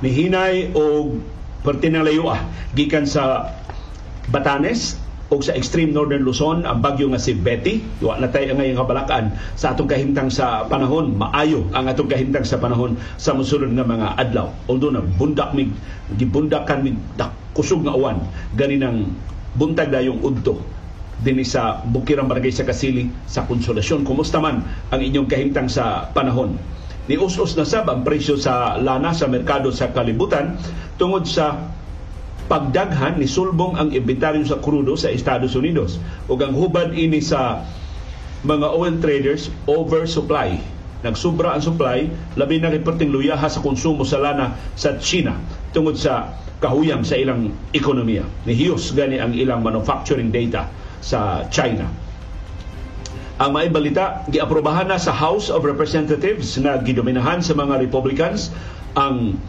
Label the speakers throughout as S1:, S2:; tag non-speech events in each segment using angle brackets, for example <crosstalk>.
S1: Nihinay o ah gikan sa Batanes o sa extreme northern Luzon ang bagyo nga si Betty wa na tayo ngayong kabalakan sa atong kahimtang sa panahon maayo ang atong kahimtang sa panahon sa mosunod nga mga adlaw although na bundak mig gibundakan mig kusog nga uwan gani ng buntag dayong udto dinhi sa Bukirang Barangay sa Kasili sa Konsolasyon. Kumusta man ang inyong kahimtang sa panahon? Ni us-us na sab ang presyo sa lana sa merkado sa kalibutan tungod sa pagdaghan ni sulbong ang inventaryo sa krudo sa Estados Unidos ug ang hubad ini sa mga oil traders oversupply. Nagsubra ang supply labi na reporting luyaha sa konsumo sa lana sa China tungod sa kahuyang sa ilang ekonomiya. Nihiyos gani ang ilang manufacturing data sa China ang may balita giaprobahan na sa House of Representatives nga gidominahan sa mga Republicans ang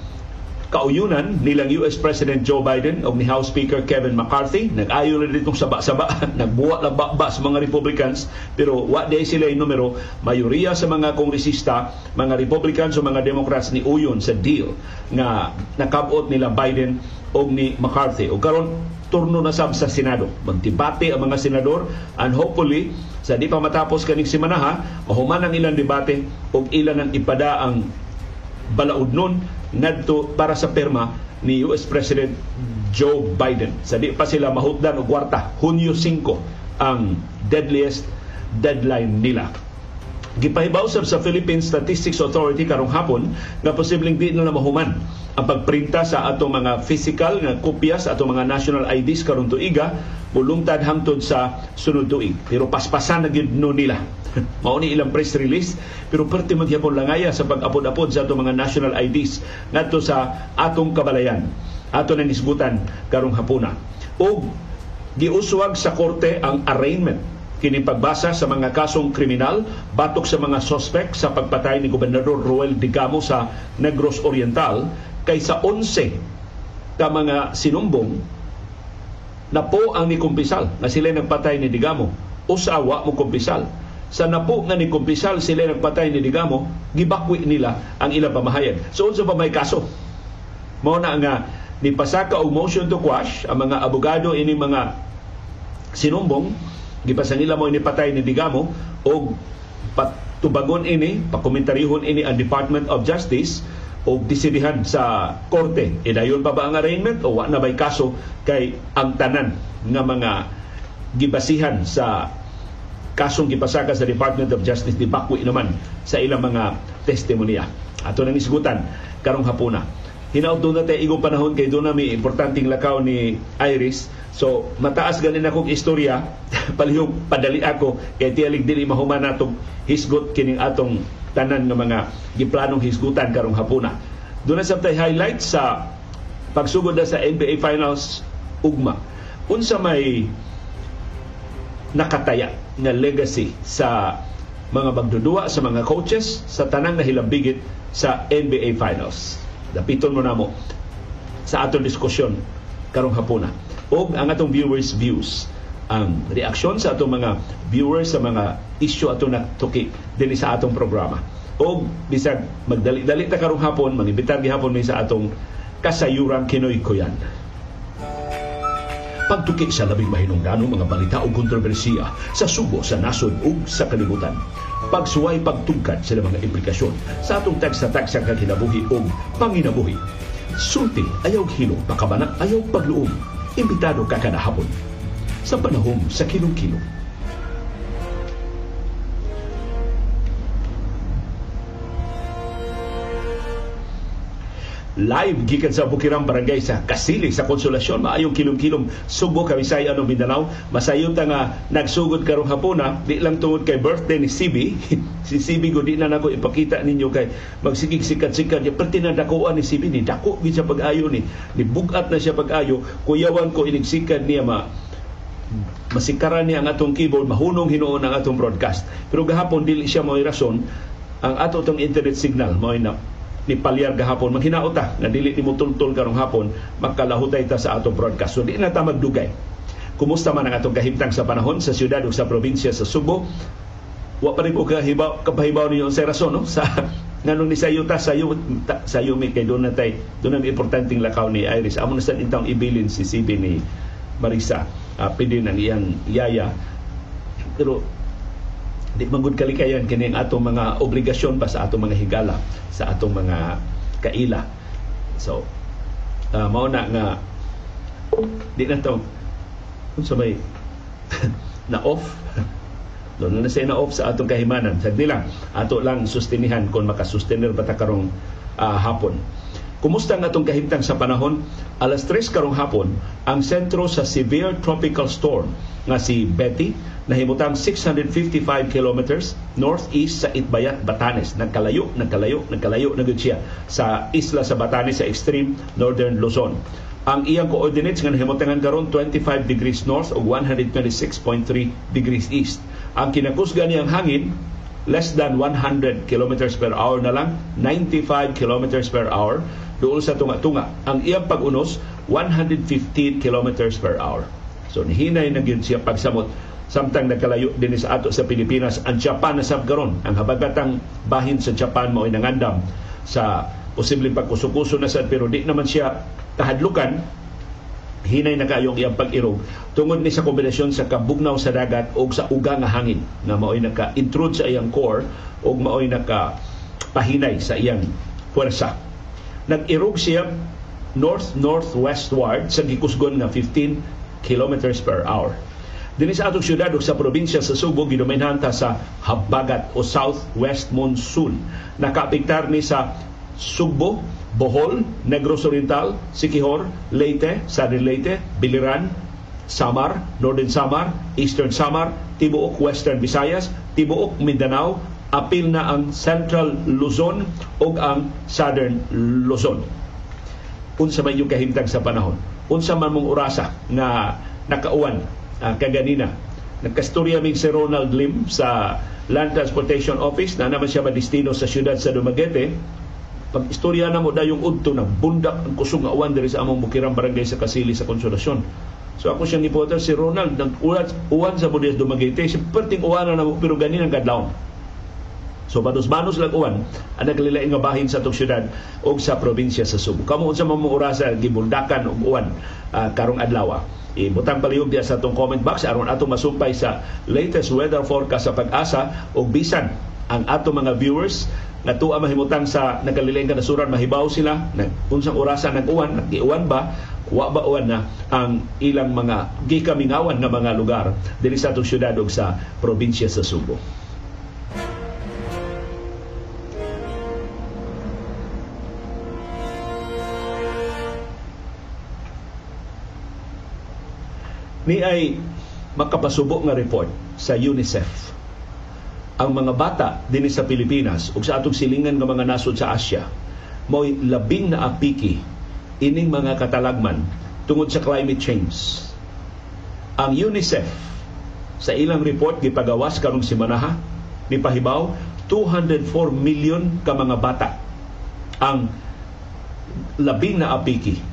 S1: kauyunan nilang US President Joe Biden o ni House Speaker Kevin McCarthy. Nag-ayo na ditong saba-saba, <laughs> nagbuwa lang ba sa mga Republicans, pero wa day sila yung numero. Mayoriya sa mga kongresista, mga Republicans o mga Democrats ni uyon sa deal nga nakabot nila Biden o ni McCarthy. O karon turno na sab sa Senado. Magdebate ang mga senador and hopefully sa di pa matapos kaning semana ha, mahuman ang ilang debate o ilan ang ipada ang balaod nun ngadto para sa perma ni US President Joe Biden. Sa di pa sila mahutdan og kwarta, Hunyo 5 ang deadliest deadline nila. Gipahibaw sab sa Philippine Statistics Authority karong hapon nga posibleng di na mahuman ang pagprinta sa atong mga physical nga kopya sa atong mga national IDs karong tuiga bulungtad hangtod sa sunod tuig. Pero paspasan na gyud no nila. <laughs> Mao ni ilang press release pero perti man gyapon langaya sa pag-apod-apod sa atong mga national IDs ngadto sa atong kabalayan. Ato na nisgutan karong hapuna. Og giuswag sa korte ang arraignment kini pagbasa sa mga kasong kriminal batok sa mga suspect sa pagpatay ni Gobernador Roel Digamo sa Negros Oriental kaysa 11 ka mga sinumbong na po ang nikumpisal na sila nagpatay ni Digamo usawa mo kumpisal sa napo nga ni kumpisal sila nagpatay ni Digamo, gibakwi nila ang ilang pamahayan. So unsa pa may kaso? Mao na nga ni pasaka og motion to quash ang mga abogado ini mga sinumbong gipasa nila mo ini patay ni Digamo og patubagon ini pakomentaryhon ini ang Department of Justice o disidihan sa korte. Idayon pa ba ang arraignment o wa na ba'y kaso kay ang tanan nga mga gibasihan sa kasong gipasaka sa Department of Justice ni Bakwi naman sa ilang mga testimonya. Ato nang isgutan karong hapuna. Hinaut doon na tayo igong panahon kay doon mi importanteng lakaw ni Iris. So, mataas ganin akong istorya. <laughs> Palihog padali ako kay tiyalig dili mahuman natong hisgot kining atong tanan nga mga giplanong hisgutan karong hapuna. Doon na sabtay highlight sa pagsugod na sa NBA Finals ugma. Unsa may nakataya nga legacy sa mga magdudua sa mga coaches sa tanang nahilambigit sa NBA Finals. Dapiton mo na mo sa atong diskusyon karong hapuna. O ang atong viewers' views ang reaksyon sa atong mga viewers sa mga issue atong natuki dinhi sa atong programa. O bisag magdali-dali ta karong hapon, mangibitar gihapon mi sa atong kasayuran kinoy kuyan pagtuki sa labing mahinungdanong mga balita o kontrobersiya sa subo sa nasod ug sa kalibutan. Pagsuway pagtugkad sa mga implikasyon sa atong tagsa-tagsa kinabuhi o panginabuhi. Sulti ayaw hilong pakabanak ayaw pagluom. Imbitado ka kada sa panahom sa kilong-kilong. Live gikan sa Bukirang Barangay sa Kasili sa Konsolasyon. Maayong kilom-kilom Subo Kawisay ano Mindanao. Masayon nga nagsugod karong hapuna di lang tungod kay birthday ni Sibi <laughs> si Sibi go di na nako ipakita ninyo kay magsigig sikat-sikat ya perti na dakuan ni Sibi ni dako gid sa pag-ayo ni ni bugat na siya pag-ayo. Kuyawan ko inigsikat niya ma masikaran niya ang atong keyboard mahunong hinuon ang atong broadcast. Pero gahapon dili siya mo rason. Ang ato tong internet signal mo na ni palyar gahapon maghinaot ta nga dili ni mutultol karong hapon makalahutay ta sa atong broadcast. So di na ta magdugay. Kumusta man ang atong kahimtang sa panahon sa siyudad ug sa probinsya sa Subo? Wa pa rin ko kahibaw kapahibaw ninyo sa rason no? Sa <laughs> nganong ni sayuta sayo sayo mi kay doon natay doon ang importanteng lakaw ni Iris. Amo na sa intang ibilin si CB ni Marisa uh, pwede ng iyang yaya. Pero di magud kalikayan kini ang atong mga obligasyon ba sa atong mga higala sa atong mga kaila? So uh, mao na nga di na to. Unsa may <laughs> na off doon na siya na off sa atong kahimanan. Sagdi lang ato lang sustinihan kung makasustenir ba ta karong uh, hapon Kumusta ang atong kahimtang sa panahon? Alas 3 karong hapon, ang sentro sa severe tropical storm nga si Betty nahimutang 655 kilometers northeast sa Itbayat, Batanes. Nagkalayo, nagkalayo, nagkalayo na siya sa isla sa Batanes sa extreme northern Luzon. Ang iyang coordinates nga nahimutangan karon 25 degrees north o 126.3 degrees east. Ang kinakusga niyang hangin less than 100 kilometers per hour na lang, 95 kilometers per hour doon sa tunga-tunga. Ang iyang pag-unos 115 kilometers per hour. So nihinay na gyud siya pagsamot. Samtang nagkalayo din sa ato sa Pilipinas ang Japan na sab karon. Ang habagatang bahin sa Japan mao nangandam sa posibleng pagkusukuso na sad pero di naman siya kahadlukan hinay na kayong iyang pag-irog. Tungod ni sa kombinasyon sa kabugnaw sa dagat o sa uga nga hangin na mao'y naka-intrude sa iyang core o mao'y naka pahinay sa iyang puwersa nag-erog siya north-northwestward sa gikusgon nga 15 kilometers per hour. Dini sa atong syudad sa probinsya sa Subo gidominahan ta sa habagat o southwest monsoon. Nakaapektar ni sa Sugbo, Bohol, Negros Oriental, Sikihor, Leyte, Southern Leyte, Biliran, Samar, Northern Samar, Eastern Samar, Tibuok, Western Visayas, Tibuok, Mindanao, apil na ang Central Luzon o ang Southern Luzon. Unsa man yung kahimtang sa panahon. Unsa man mong orasa na nakauwan uh, kaganina. Nagkastorya mig si Ronald Lim sa Land Transportation Office na naman siya madistino sa siyudad sa Dumaguete. Pag istorya na mo da yung udto na bundak ang kusong awan diri sa among bukirang barangay sa Kasili sa Konsolasyon. So ako siyang ipoter si Ronald nag uwan sa Budias Dumaguete, si perting uwan na mo pero ganin ang kadlawon So banos-banos lang uwan ang naglilain nga bahin sa itong syudad o sa probinsya sa Subo. Kamu unsa man orasa gibuldakan og uwan uh, karong adlaw. Ibutang palihog sa atong comment box aron atong masumpay sa latest weather forecast sa pag-asa o bisan ang ato mga viewers nga tuwa mahimutang sa nagkalilain kanasuran mahibaw sila na unsang orasa nag uwan nag-iuwan ba wa ba uwan na ang ilang mga gikamingawan nga mga lugar dinhi sa atong syudad ug sa probinsya sa Subo. Ni ay makapasubo nga report sa UNICEF ang mga bata dinhi sa Pilipinas ug sa atong silingan nga mga nasod sa Asia mo'y labing na apiki ining mga katalagman tungod sa climate change. Ang UNICEF sa ilang report gipagawas karong simanaha ni pahibaw 204 million ka mga bata ang labing na apiki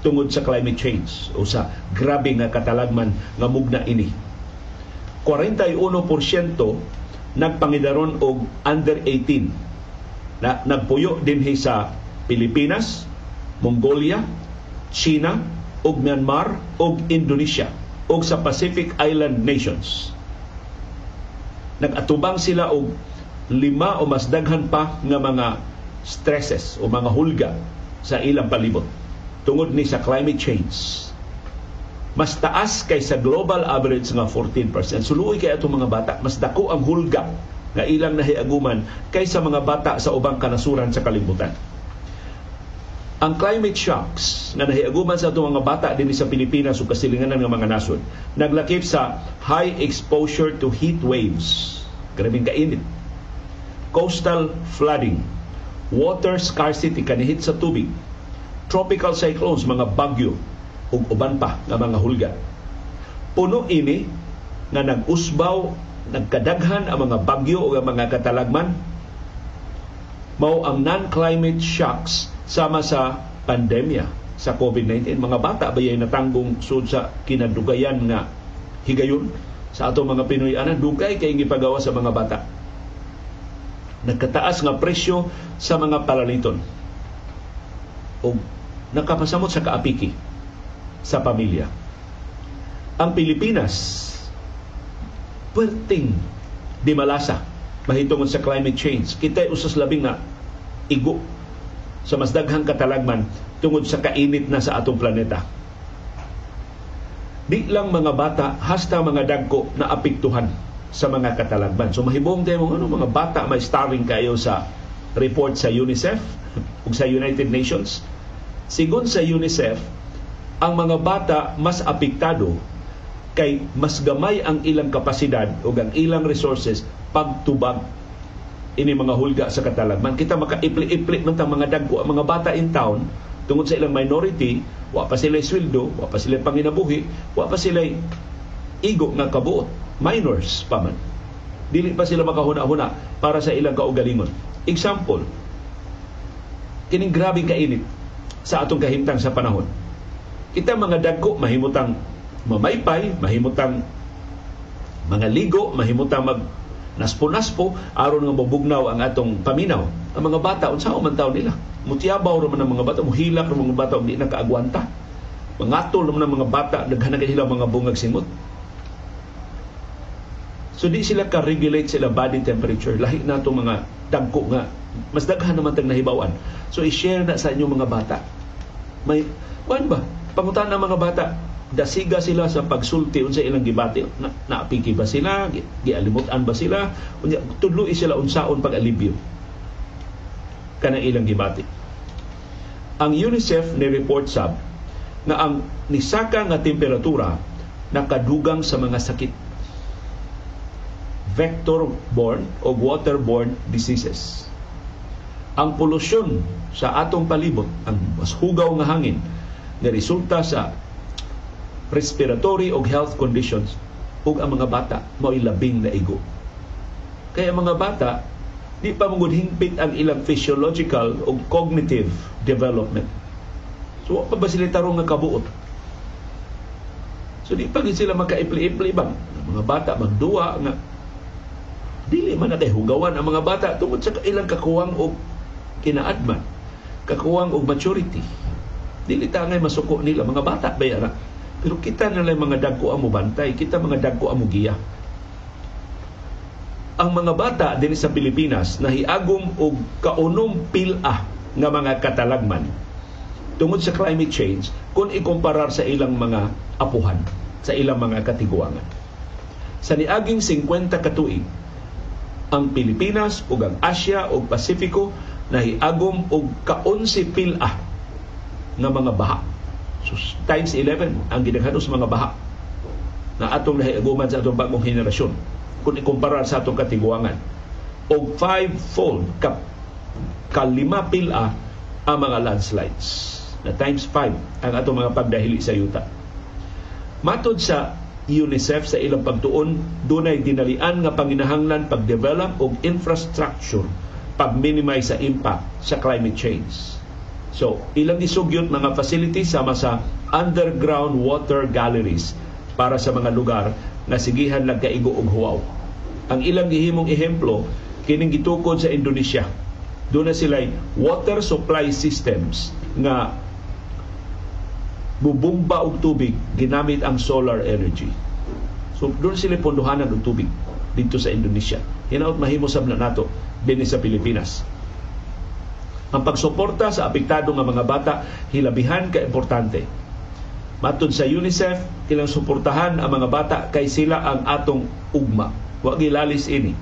S1: tungod sa climate change o sa grabe nga katalagman nga mugna ini. 41% nagpangidaron og under 18 na nagpuyo dinhi sa Pilipinas, Mongolia, China, ug Myanmar ug Indonesia ug sa Pacific Island nations. Nagatubang sila og lima o mas daghan pa nga mga stresses o mga hulga sa ilang palibot tungod ni sa climate change mas taas kaysa global average nga 14%. Suluoy kay atong mga bata, mas dako ang hulga nga ilang nahiaguman kaysa mga bata sa ubang kanasuran sa kalibutan. Ang climate shocks na nahiaguman sa atong mga bata dinhi sa Pilipinas ug kasilinganan nga mga nasod naglakip sa high exposure to heat waves. Grabing kainit. Coastal flooding, water scarcity kanihit sa tubig, tropical cyclones, mga bagyo, ug uban pa nga mga hulga. Puno ini nga nag-usbaw, nagkadaghan ang mga bagyo o ang mga katalagman mao ang non-climate shocks sama sa pandemya sa COVID-19. Mga bata ba yung natanggong sud sa kinadugayan nga higayon sa ato mga Pinoy ana dugay kay gipagawa sa mga bata. nagkataas nga presyo sa mga palaliton o nakapasamot sa kaapiki sa pamilya. Ang Pilipinas, puwerteng di malasa mahitungod sa climate change. Kita usas labing na igo sa mas daghang katalagman tungod sa kainit na sa atong planeta. Di lang mga bata, hasta mga dagko na apektuhan sa mga katalagman. So mahibong tayo ano, mga bata may starring kayo sa report sa UNICEF <laughs> ug sa United Nations. Sigon sa UNICEF, ang mga bata mas apektado kay mas gamay ang ilang kapasidad o ang ilang resources pagtubag ini mga hulga sa katalagman. Kita makaipli-ipli man tang mga dagko ang mga bata in town tungod sa ilang minority, wa pa sila sweldo, wa pa sila panginabuhi, wa pa sila igo nga kabuot, minors pa man. Dili pa sila makahuna-huna para sa ilang kaugalingon. Example, kining grabe kainit sa atong kahimtang sa panahon. Kita mga dagko mahimutang mamaypay, mahimutang mga ligo, mahimutang mag naspo-naspo aron nga mabugnaw ang atong paminaw. Ang mga bata unsa man taw nila? Mutiabaw ra man ang mga bata, muhilak ra mga bata di nakaagwanta. Mangatol naman ang mga bata, daghan sila mga bungag simot. So di sila ka-regulate sila body temperature. Lahi na mga dagko nga. Mas daghan naman tag nahibawan. So i-share na sa inyong mga bata. May, kuan ba? Pangutan ng mga bata, dasiga sila sa pagsulti unsa ilang gibati. Na, naapiki ba sila? Gialimutan ba sila? Unya tudloy sila unsaon pag-alibyo. Kanang ilang gibati. Ang UNICEF ni report sab nga ang nisaka nga temperatura nakadugang sa mga sakit. Vector-borne o waterborne diseases ang polusyon sa atong palibot ang mas hugaw nga hangin nga resulta sa respiratory o health conditions ug ang mga bata mao'y labing na igo. Kaya mga bata, di pa mong hingpit ang ilang physiological o cognitive development. So, pa ba sila tarong nga kabuot? So, di pa sila makaipli-ipli? Ang mga bata, magduwa nga dili man na hugawan ang mga bata tungod sa ilang kakuwang o kinaadman, kakuwang og maturity. Dili tangay masuko nila mga bata bayara pero kita na lang mga dagko ang bantay, kita mga dagko ang giya. Ang mga bata din sa Pilipinas nahiagom og kaunom pila nga mga katalagman tungod sa climate change kung ikumparar sa ilang mga apuhan, sa ilang mga katiguangan. Sa niaging 50 katuig, ang Pilipinas ug ang Asia ug Pasifiko nahiagom og ka-11 pila nga mga baha So, times 11 ang gidaghanon sa mga baha na atong nahiaguman sa atong bagong henerasyon kung ikumpara sa atong katiguangan. O five-fold ka, kalima pila ang mga landslides na times 5 ang atong mga pagdahili sa yuta. Matod sa UNICEF sa ilang pagtuon, dunay dinalian nga panginahanglan pag-develop og infrastructure pag-minimize sa impact sa climate change So, ilang isugyot mga facilities sama sa underground water galleries para sa mga lugar na sigihan lang kaigo og huwaw. Ang ilang gihimong ehemplo kining gitukod sa Indonesia. Doon na sila water supply systems nga bubumba og tubig ginamit ang solar energy. So doon sila pondohanan og tubig dito sa Indonesia. Hinaot mahimo sab na nato dinhi sa Pilipinas. Ang pagsuporta sa apektado nga mga bata hilabihan ka importante. Matod sa UNICEF, ilang suportahan ang mga bata kay sila ang atong ugma. Wa gilalis ini.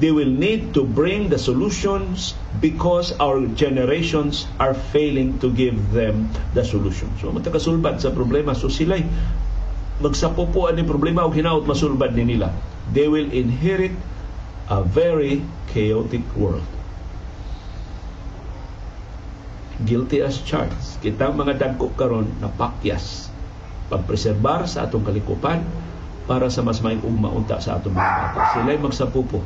S1: They will need to bring the solutions because our generations are failing to give them the solution. So matakasulbad sa problema. So sila'y magsapupuan ni problema o hinaot masulbad ni nila. They will inherit a very chaotic world guilty as charged. Kita mga dagko karon na pakyas pagpreserbar sa atong kalikupan para sa mas maayong ugma unta sa atong mga bata. Sila'y magsapupo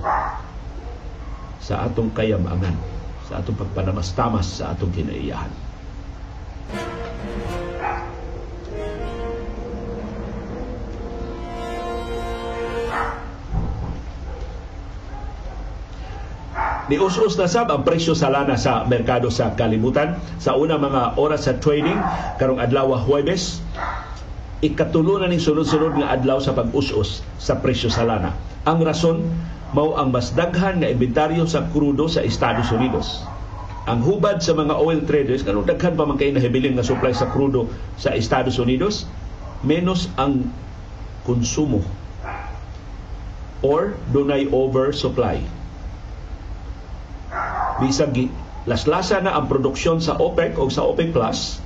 S1: sa atong kayamangan, sa atong pagpanamastamas sa atong kinaiyahan. Ni us-us na sab ang presyo sa lana sa merkado sa kalibutan sa una mga oras sa trading karong adlaw Huwebes ikatulo na ning sunod-sunod nga adlaw sa pag-us-us sa presyo sa lana. Ang rason mao ang mas daghan nga inventaryo sa krudo sa Estados Unidos. Ang hubad sa mga oil traders kanang daghan pa man kay nahibiling nga supply sa krudo sa Estados Unidos menos ang konsumo or dunay oversupply bisag laslasa na ang produksyon sa OPEC o sa OPEC Plus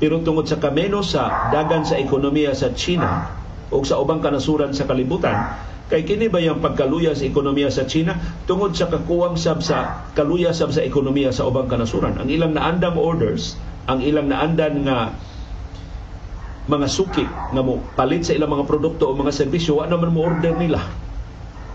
S1: pero tungod sa kameno sa dagan sa ekonomiya sa China o sa ubang kanasuran sa kalibutan kay kini ba yung pagkaluya sa ekonomiya sa China tungod sa kakuwang sab sa kaluya sab sa ekonomiya sa ubang kanasuran? Ang ilang naandam orders ang ilang naandan nga mga suki nga mo palit sa ilang mga produkto o mga serbisyo wa naman mo order nila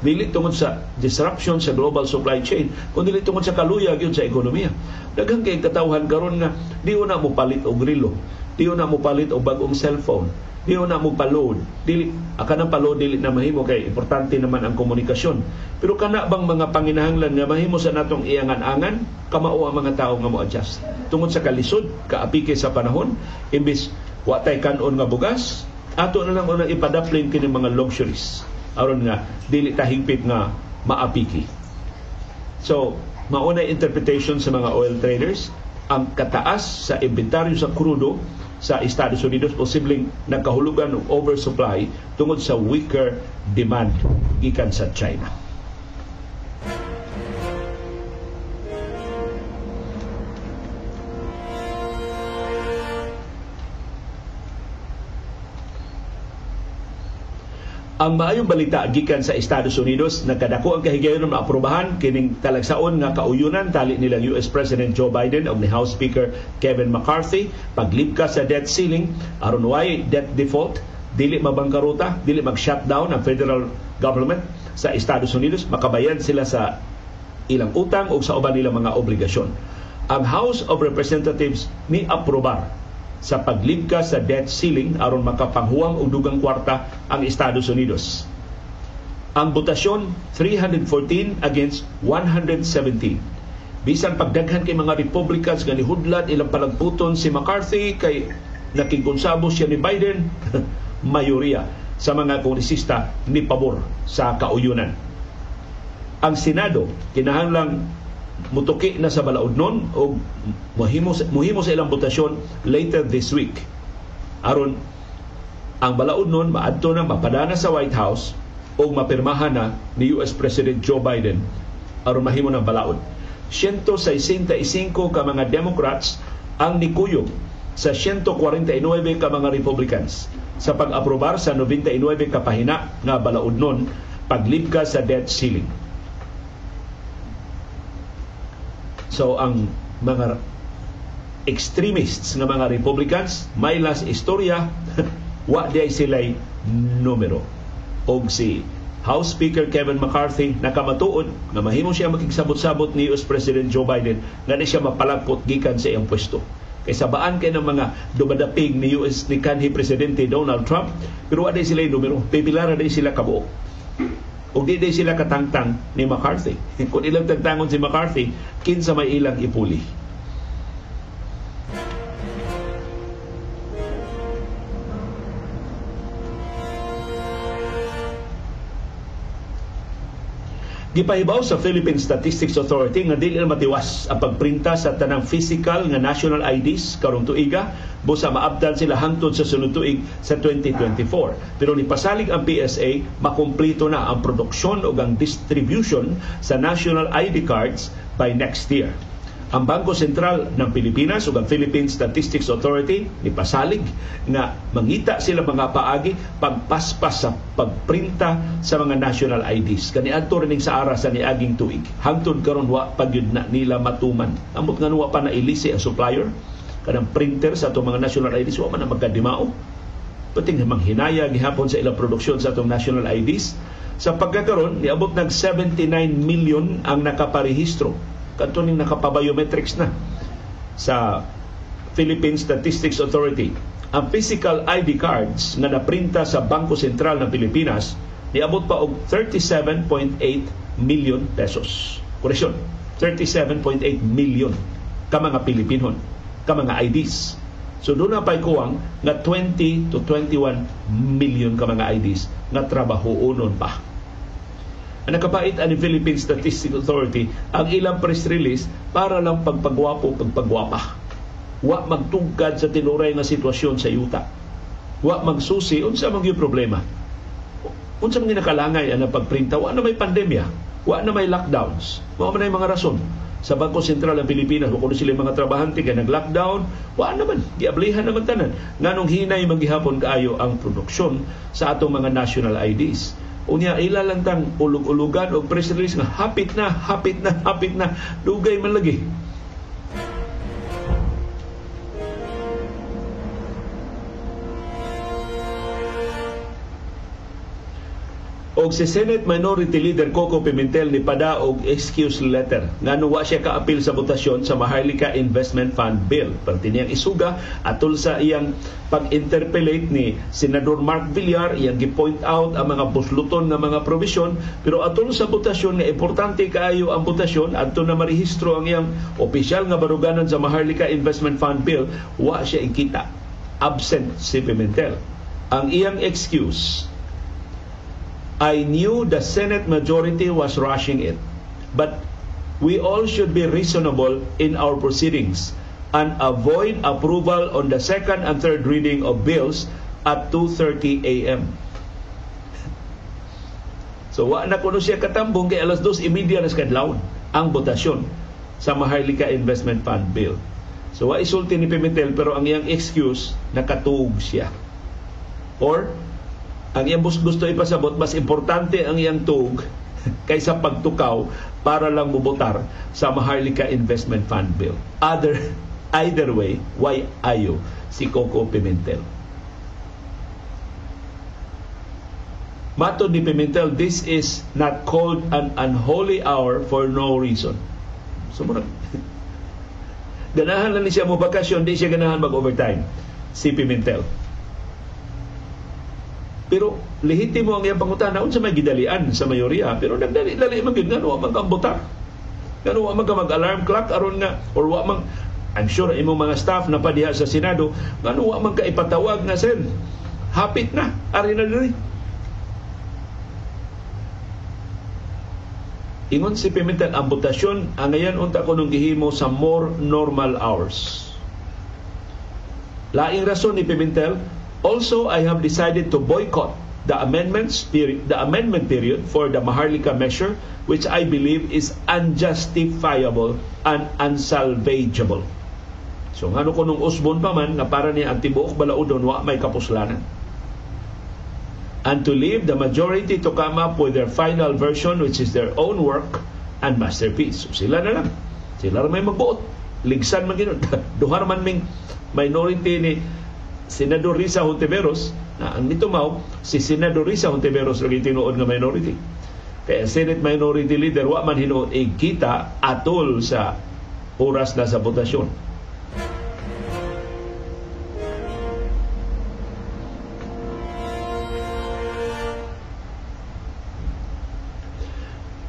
S1: dili tungod sa disruption sa global supply chain kundi dili tungod sa kaluya gyud sa ekonomiya. Daghang kay katawhan karon nga di na mo palit og relo di na mo palit og bagong cellphone di na mo pa-load. Dili aka pa-load dili na mahimo kay importante naman ang komunikasyon. Pero kana bang mga panginahanglan nga mahimo sa natong iangan-angan kamao ang mga tawo nga mo adjust. Tungod sa kalisod kaapike sa panahon imbis wa tay kanon nga bugas ato na lang unang ipadaplin kini mga luxuries aron nga dili ta higpit nga maapiki. So, mauna interpretation sa mga oil traders ang kataas sa inventaryo sa krudo sa Estados Unidos posibleng nagkahulugan ng oversupply tungod sa weaker demand gikan sa China. Ang maayong balita gikan sa Estados Unidos nagkadako ang kahigayon na maaprobahan kining talagsaon nga kauyunan tali nilang US President Joe Biden ug ni House Speaker Kevin McCarthy paglipka sa debt ceiling aron way debt default dili mabangkaruta dili mag-shutdown ang federal government sa Estados Unidos makabayad sila sa ilang utang o sa uban nilang mga obligasyon. Ang House of Representatives ni aprobar sa paglibka sa debt ceiling aron makapanghuwang og dugang kwarta ang Estados Unidos. Ang botasyon 314 against 117. Bisan pagdaghan kay mga Republicans nga nihudlat ilang palagputon si McCarthy kay nakigkonsabo siya ni Biden, <laughs> mayoriya sa mga kongresista ni pabor sa kauyunan. Ang Senado kinahanglang mutuki na sa balaod nun o muhimo, muhimo sa ilang botasyon later this week. Aron ang balaod nun maadto na mapadana sa White House o mapirmahan na ni US President Joe Biden aron mahimo ng balaod. 165 ka mga Democrats ang nikuyog sa 149 ka mga Republicans sa pag-aprobar sa 99 ka pahina nga balaod nun paglibka sa debt ceiling. So ang mga extremists nga mga Republicans may las istorya <laughs> wa di sila numero. Og si House Speaker Kevin McCarthy nakamatuod na mahimo siya makigsabot-sabot ni US President Joe Biden nga siya mapalagpot gikan sa iyang pwesto. Kay sabaan kay ng mga dumadapig ni US ni kanhi presidente Donald Trump pero wa sila numero. Pipilara di sila kabuo o di sila katangtang ni McCarthy. <laughs> Kung ilang tagtangon si McCarthy, kinsa may ilang ipuli. Gipahibaw sa Philippine Statistics Authority nga dili na matiwas ang pagprinta sa tanang physical nga national IDs karong tuiga busa maabtan sila hangtod sa sunod tuig sa 2024. Pero nipasalig ang PSA makumpleto na ang produksyon o ang distribution sa national ID cards by next year ang Bangko Sentral ng Pilipinas o ang Philippine Statistics Authority ni pasalig nga mangita sila mga paagi pagpaspas sa pagprinta sa mga national IDs. Kani adto rin sa ara sa niaging tuig. Hangtod karon wa pagyud na nila matuman. Amot nga wa pa na ilisi ang supplier kanang printer sa atong mga national IDs wa man na magkadimao. Pating manghinaya gihapon sa ilang produksyon sa atong national IDs. Sa pagkakaroon, niabot nag 79 million ang nakaparehistro kadto ning nakapabiometrics na sa Philippine Statistics Authority. Ang physical ID cards nga naprinta sa Bangko Sentral ng Pilipinas niabot pa og 37.8 million pesos. Koreksyon, 37.8 million ka mga Pilipinon, ka mga IDs. So doon na pa'y kuwang nga 20 to 21 million ka mga IDs nga trabaho unon pa. Ang nakapait ani Philippine Statistics Authority ang ilang press release para lang pagpagwapo, pagpagwapa. Wa magtugkad sa tinuray nga sitwasyon sa yuta. Wa magsusi unsa man gyud problema? Unsa man nakalangay ang pagprinta wa na may pandemya. Wa na may lockdowns. Wa man mga rason. Sa Bangko Sentral ng Pilipinas kung sila mga trabahante kay nag-lockdown wa naman. Giablihan naman tanan. Nganong hinay maghihapon kaayo ang produksyon sa atong mga national IDs unya ilalantang ulug-ulugan og press release nga hapit na hapit na hapit na. Dugay man lagi og si Senate Minority Leader Coco Pimentel ni pada og excuse letter. Ngano wa siya kaapil sa botasyon sa Maharlika Investment Fund Bill. Niyang isuga atol sa iyang pag-interpellate ni Senador Mark Villar iyang gi-point out ang mga busluton nga mga provision. Pero atol sa botasyon nga importante kaayo ang botasyon adto na marehistro ang iyang opisyal nga baruganan sa Maharlika Investment Fund Bill. Wa siya ikita absent si Pimentel. Ang iyang excuse I knew the Senate majority was rushing it, but we all should be reasonable in our proceedings and avoid approval on the second and third reading of bills at 2.30 a.m. So wa na kuno siya katambong kay alas 2:30 na kadlawon ang botasyon sa Maharlika Investment Fund Bill. So wa isulti ni Pimentel pero ang iyang excuse nakatuog siya. Or ang iyang gusto ipasabot, mas importante ang iyang tug <laughs> kaysa pagtukaw para lang mubotar sa Maharlika Investment Fund Bill. Other, <laughs> either way, why ayo si Coco Pimentel? Matod ni Pimentel, this is not called an unholy hour for no reason. So, muna, <laughs> ganahan lang ni siya mo bakasyon, di siya ganahan mag-overtime. Si Pimentel. Pero lehitimo ang iyang pangutana unsa may gidalian sa mayoriya pero nagdali-dali man gyud ngano man kang buta. Ngano man mag-alarm clock aron nga or wa man I'm sure imong mga staff na padiha sa Senado ngano wa man ka ipatawag nga sen. Hapit na ari na diri. Ingon si Pimentel ang botasyon ang ngayon unta ko nung gihimo sa more normal hours. Laing rason ni Pimentel Also, I have decided to boycott the amendments period, the amendment period for the Maharlika measure, which I believe is unjustifiable and unsalvageable. So ngano ko nung usbon pa man nga para ni ang tibuok balaudon wa may kapuslanan. And to leave the majority to come up with their final version which is their own work and masterpiece. So sila na lang. Sila may magbuot. Ligsan man ginon. <laughs> Duhar man ming minority ni Senador Risa Hontiveros na ang nito mao si Senador Risa Hontiveros lagi tinuod nga minority. Kaya Senate Minority Leader wa man hinuod kita atol sa oras na sa botasyon.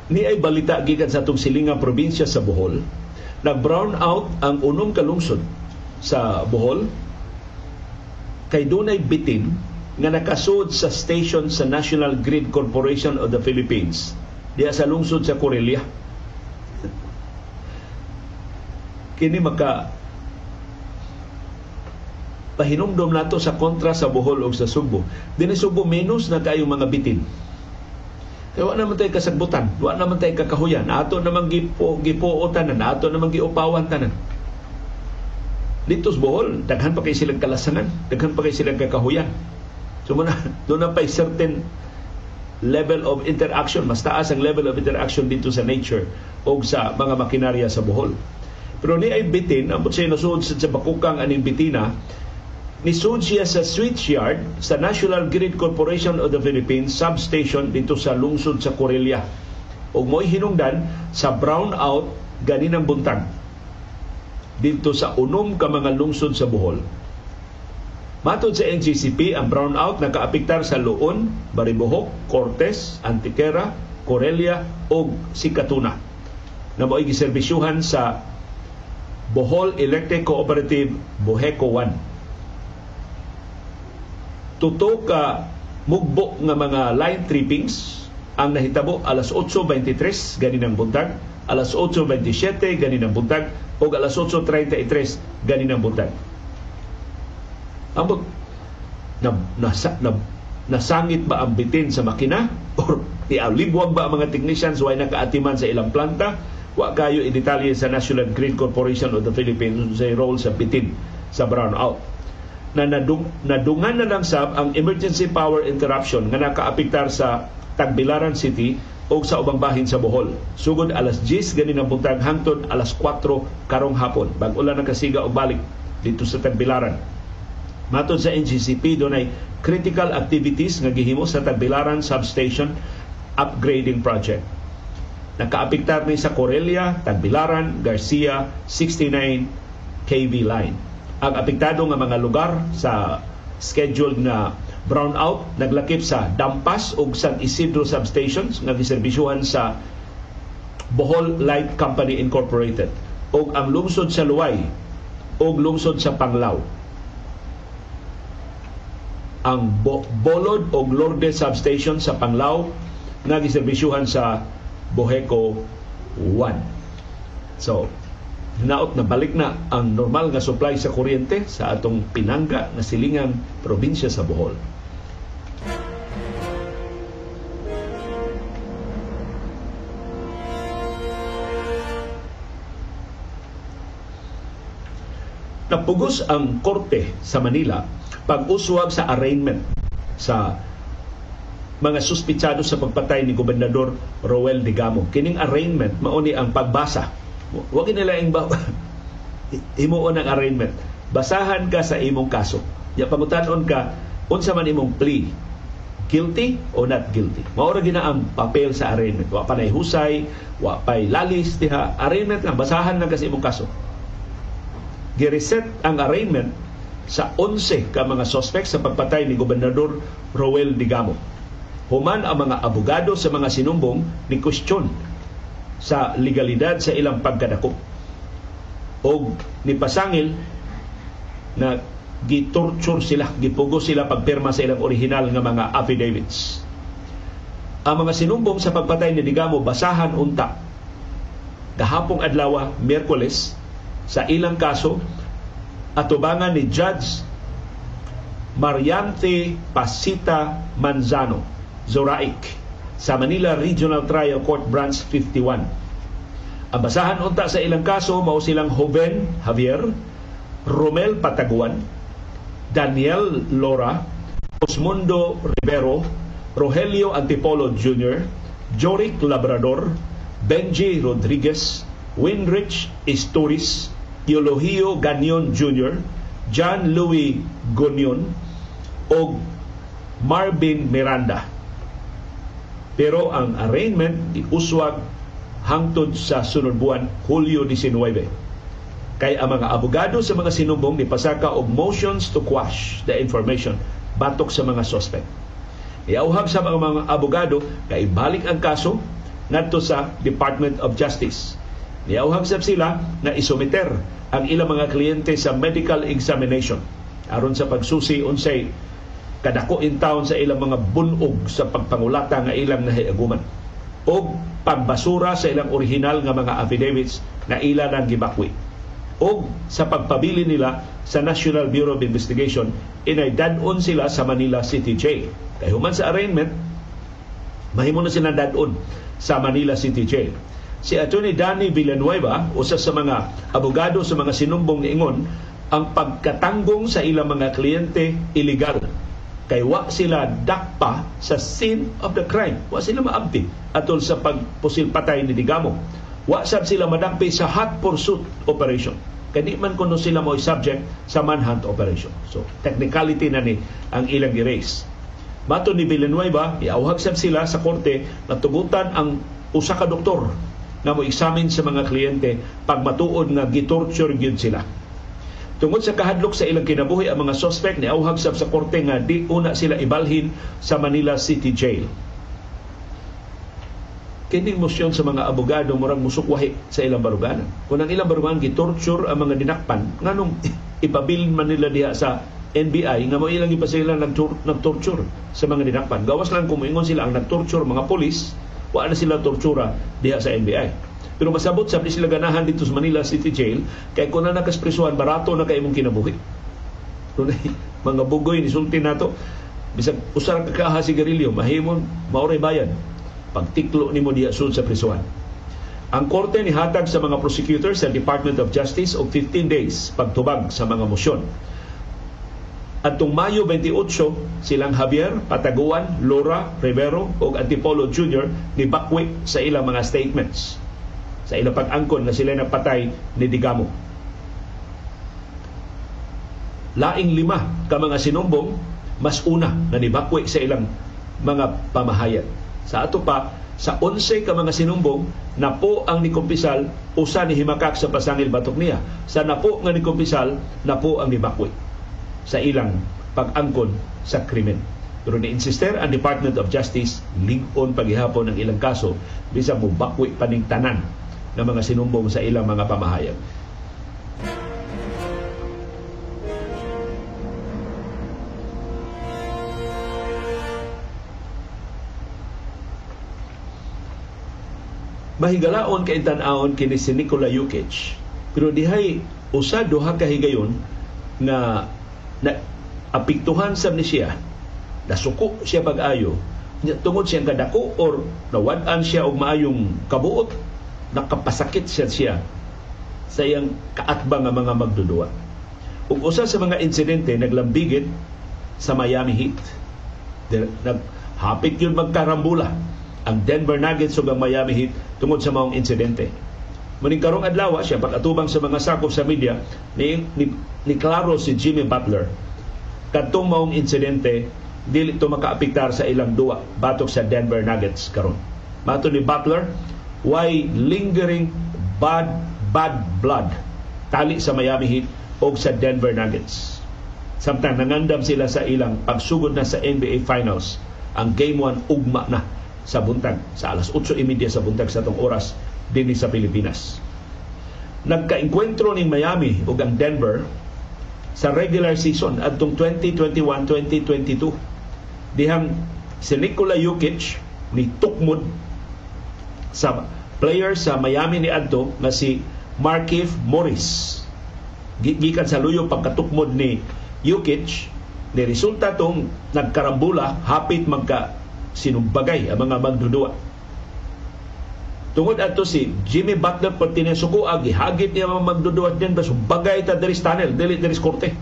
S1: Ni ay balita gikan sa atong silinga probinsya sa Bohol, nag-brown out ang unom ka lungsod sa Bohol kay dunay bitin nga nakasud sa station sa National Grid Corporation of the Philippines diya sa lungsod sa Corelia. Kini maka pahinumdom nato sa kontra sa Bohol o sa Subo. Dini Subo menos na kayo mga bitin. Kaya wa naman tayo kasagbutan, wa naman tayo kakahuyan, ato naman gipo, gipuotan ato naman giupawan tanan dito sa Bohol, daghan pa kay silang kalasangan, daghan pa kay silang kakahuyan. So muna, <laughs> doon na pa certain level of interaction, mas taas ang level of interaction dito sa nature o sa mga makinarya sa Bohol. Pero ni ay bitin, ang siya nasuod sa bakukang aning bitina, nisud siya sa switchyard sa National Grid Corporation of the Philippines substation dito sa lungsod sa Corelia. O mo'y hinungdan sa brownout ganinang buntag dito sa unom ka mga lungsod sa Bohol. Matod sa NGCP, ang brownout nakaapektar sa Luon, Baribohok, Cortes, Antiquera, Corelia o Sikatuna. na mo'y giserbisyuhan sa Bohol Electric Cooperative Boheco 1. Tuto ka mugbo nga mga line trippings ang nahitabo alas 8.23 ganinang buntag, alas 8.27 ganinang buntag, o alas 8.33 ganinang buntag. Ambot, na, nasa, na, nasangit ba ang bitin sa makina? <laughs> Or nialibwag ba ang mga technicians why nakaatiman sa ilang planta? Wa kayo i-detalye sa National Grid Corporation of the Philippines sa role sa bitin sa brownout na nadung, nadungan na lang sab ang emergency power interruption nga nakaapektar sa Tagbilaran City o sa ubang bahin sa Bohol. Sugod alas 10 gani ng buntag hangtod alas 4 karong hapon. Bag ulan nakasiga og balik dito sa Tagbilaran. Matod sa NGCP dunay critical activities nga gihimo sa Tagbilaran Substation Upgrading Project. Nakaapektar ni sa Corelia, Tagbilaran, Garcia 69 kV line. Ang apektado nga mga lugar sa scheduled na brownout naglakip sa Dampas ug San Isidro substations nga giserbisyuhan sa Bohol Light Company Incorporated ug ang lungsod sa Luway ug lungsod sa Panglao ang Bo- Bolod ug Lourdes substation sa Panglao nga giserbisyuhan sa Boheco 1 so hinaot na balik na ang normal nga supply sa kuryente sa atong pinangga na silingang probinsya sa Bohol. Napugos ang korte sa Manila pag-uswag sa arraignment sa mga suspitsado sa pagpatay ni Gobernador Roel Digamo. Kining arraignment mao ni ang pagbasa. Wa nila ing ba <laughs> himuon ang arraignment. Basahan ka sa imong kaso. Ya pangutanon ka unsa man imong plea guilty o not guilty. Mao ra gina ang papel sa arraignment. Wa pa husay, wa pay lalis diha. Arraignment lang basahan lang kasi imong kaso gireset ang arraignment sa 11 ka mga suspect sa pagpatay ni Gobernador Roel Digamo. Human ang mga abogado sa mga sinumbong ni question sa legalidad sa ilang pagkadako. O ni pasangil na gitorture sila, gipugo sila pagpirma sa ilang original nga mga affidavits. Ang mga sinumbong sa pagpatay ni Digamo basahan unta. Gahapong adlaw, Miyerkules, sa ilang kaso atubangan ni Judge Mariante Pasita Manzano Zoraik sa Manila Regional Trial Court Branch 51. Ang basahan unta sa ilang kaso mao silang Joven Javier, Romel Pataguan, Daniel Lora, Osmundo Rivero, Rogelio Antipolo Jr., Joric Labrador, Benji Rodriguez, Winrich Isturis, Eulogio Gagnon Jr., John Louis Gonion o Marvin Miranda. Pero ang arraignment iuswag hangtod sa sunod buwan Hulyo 19. Kay ang mga abogado sa mga sinumbong ni pasaka og motions to quash the information batok sa mga suspect. Iauhag sa mga, mga abogado kay balik ang kaso ngadto sa Department of Justice. Niauhag sab sila na isumiter ang ilang mga kliyente sa medical examination. Aron sa pagsusi unsay kadako in town sa ilang mga bunog sa pagpangulata nga ilang nahiaguman. O pagbasura sa ilang original nga mga affidavits na ila nang gibakwi. O sa pagpabili nila sa National Bureau of Investigation inay dadon sila sa Manila City Jail. Kay human sa arraignment, mahimo na sila dadon sa Manila City Jail si Attorney Danny Villanueva, usa sa mga abogado sa mga sinumbong ni Ingon, ang pagkatanggong sa ilang mga kliyente illegal. Kay wa sila dakpa sa scene of the crime. Wa sila maabdi atol sa pagpusil patay ni Digamo. Wa sab sila madakpi sa hot pursuit operation. Kani man kuno sila mo subject sa manhunt operation. So, technicality na ni ang ilang erase. Mato ni Villanueva, iawhag sab sila sa korte na tugutan ang usa ka doktor nga mo examine sa mga kliyente pag matuod nga gitorture gyud sila. Tungod sa kahadlok sa ilang kinabuhi ang mga suspect ni auhag sa korte nga di una sila ibalhin sa Manila City Jail. kining motion sa mga abogado murag musukwahi sa ilang baruganan. Kung ang ilang baruganan gitorture ang mga dinakpan, nganong ipabilin man nila diha sa NBI nga mo ilang ipa sila nagtorture sa mga dinakpan. Gawas lang kung sila ang nagtorture mga polis, wa na sila tortura diha sa NBI. Pero masabot sa sila ganahan dito sa Manila City Jail kay kung na nakasprisuhan barato na kay imong kinabuhi. <laughs> mga bugoy ni sulti nato bisag usar ka kaha sigarilyo mahimon maoray bayad pagtiklo nimo diha sud sa prisuhan. Ang korte ni hatag sa mga prosecutors sa Department of Justice og 15 days pagtubag sa mga mosyon. Atong Mayo 28, silang Javier Pataguan, Laura Rivero ug Antipolo Jr. ni bakwi sa ilang mga statements sa ilang pag-angkon na sila napatay ni Digamo. Laing lima ka mga sinumbong mas una na nibakwi sa ilang mga pamahayan sa ato pa, sa 11 ka mga sinumbong, na po ang nikumpisal, usa ni himakak sa pasangil batok niya. Sa napo nga nikumpisal, na po ang nibakwi sa ilang pag-angkon sa krimen. Pero ni-insister ang Department of Justice, ligon paghihapon ng ilang kaso, bisa mo bakwi paning tanan ng mga sinumbong sa ilang mga pamahayag. mahigalaon kay tan-aon kini si Nikola Jokic. Pero dihay usa duha ka higayon na, na apiktuhan sa ni siya nasuko siya pag-ayo tungod siyang kadako or nawad-an siya og maayong kabuot nakapasakit siya siya sa iyang kaatbang nga mga magdudua. Ug usa sa mga insidente naglambigit sa Miami Heat. Naghapit yun magkarambula ang Denver Nuggets ug ang Miami Heat tungod sa maong insidente. Muning karong adlaw siya pag-atubang sa mga sakop sa media ni, ni, ni klaro si Jimmy Butler kadtong maong insidente dili to makaapektar sa ilang duwa batok sa Denver Nuggets karon. Mato ni Butler, why lingering bad bad blood tali sa Miami Heat o sa Denver Nuggets. Samtang nangandam sila sa ilang pagsugod na sa NBA Finals, ang Game 1 ugma na sa buntag sa alas 8:30 sa buntag sa tong oras dinhi sa Pilipinas. Nagkaengkwentro ni Miami ug ang Denver sa regular season adtong 2021-2022 dihang si Nikola Jokic ni tukmod sa player sa Miami ni adto nga si Markieff Morris gikan sa luyo pagkatukmod ni Jokic ni resulta tong nagkarambula hapit magka sinumbagay ang mga magdudua. Tungod ato si Jimmy Butler na suko agi hagit niya mga magdudua diyan ba sumbagay ta diri tunnel dili diri korte.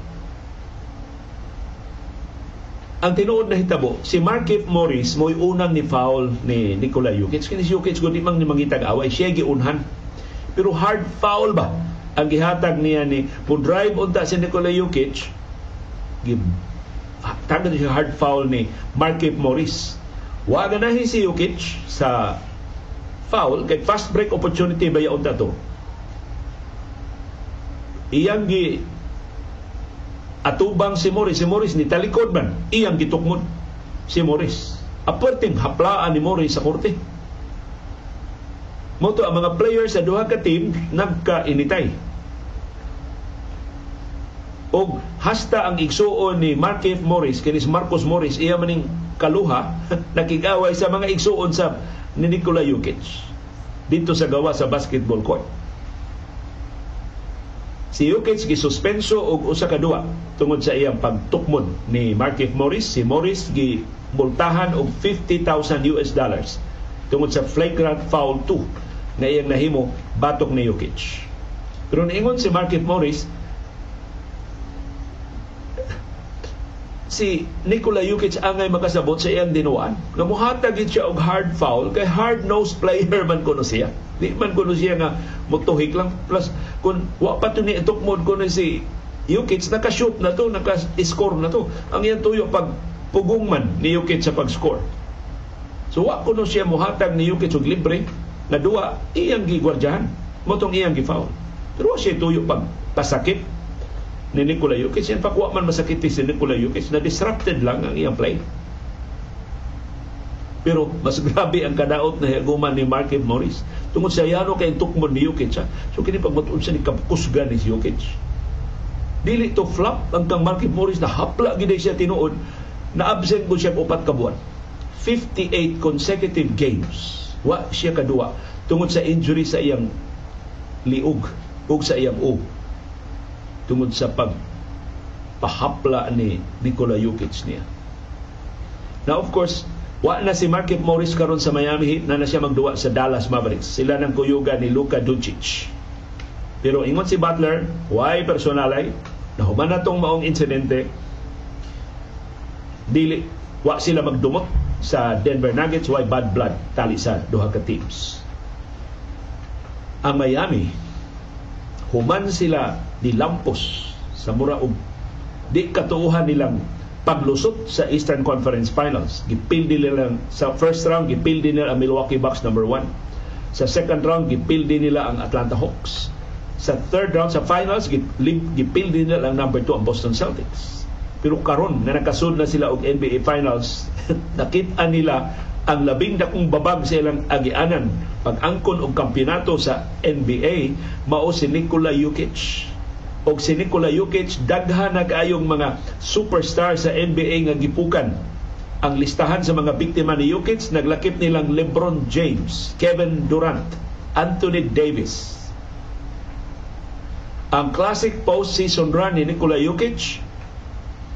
S1: Ang tinuod na hitabo, si Markif Morris mo'y unang ni foul ni Nikola Jokic. Kini si Jokic kundi mang ni mangitag away, siya giunhan. Pero hard foul ba ang gihatag niya ni mo drive unta si Nikola Jokic tagad siya hard foul ni Markif Morris Wa ganahin si Jokic sa foul kay fast break opportunity ba yaon to. Iyang gi atubang si Morris, si Morris ni talikod man, iyang gitukmod si Morris. Aperting haplaan ni Morris sa korte. Moto ang mga players sa duha ka team nagkainitay. Og hasta ang igsuon ni Markif Morris kinis Marcos Morris iya maning kaluha <laughs> nakigaway sa mga igsuon sa ni Nikola Jokic dito sa gawa sa basketball court. Si Jokic gisuspenso og usa ka duwa tungod sa iyang pagtukmod ni Markif Morris. Si Morris gi multahan og 50,000 US dollars tungod sa flagrant foul 2 na iyang nahimo batok ni Jokic. Pero niingon si Markif Morris, si Nikola Jokic angay makasabot sa iyang dinuan. Nga mohatag siya og hard foul kay hard nose player man kuno siya. Di man kuno siya nga mutuhik lang. Plus kun wa pa to ni itukmod kuno si Jokic naka-shoot na to naka-score na to. Ang iyang tuyo pag pugong man ni Jokic sa pag-score. So wa kuno siya mohatag ni Jokic og libre na duwa iyang gigwardyahan mo tong iyang gi-foul pero siya tuyo pag pasakit ni Nikola Jokic. Yan pakwa man masakit si Nikola Jokic na disrupted lang ang iyang play. Pero mas <laughs> grabe ang kadaot na higuman ni Markif Morris. Tungod sa yano kay tukmon ni Jokic. Ha? So kini pagmatuon sa ni kapkusgan ni Jokic. Dili to flop ang kang Markif Morris na hapla gid siya tinuod na absent mo siya upat ka buwan. 58 consecutive games. Wa siya kadua tungod sa injury sa iyang liog ug sa iyang ug tungod sa pag pahapla ni Nikola Jokic niya. Now of course, Wa na si Markif Morris karon sa Miami Heat na na siya magduwa sa Dallas Mavericks. Sila ng kuyuga ni Luka Doncic. Pero ingon si Butler, why personalay? Nahuman na tong maong insidente. Dili, wa sila magdumot sa Denver Nuggets, why bad blood tali sa duha ka teams. Ang Miami, human sila ni Lampos sa mura og di katuuhan nilang paglusot sa Eastern Conference Finals. Gipildi nila sa first round, gipildi nila ang Milwaukee Bucks number 1. Sa second round, gipildi nila ang Atlanta Hawks. Sa third round, sa finals, gipildi nila ang number 2 ang Boston Celtics. Pero karon na nakasud na sila og NBA Finals, <laughs> nakita nila ang labing dakong babag sa ilang agianan pag-angkon og kampiyonato sa NBA mao si Nikola Jokic og si Nikola Jokic daghan na kaayong mga superstar sa NBA nga gipukan ang listahan sa mga biktima ni Jokic naglakip nilang LeBron James, Kevin Durant, Anthony Davis. Ang classic postseason run ni Nikola Jokic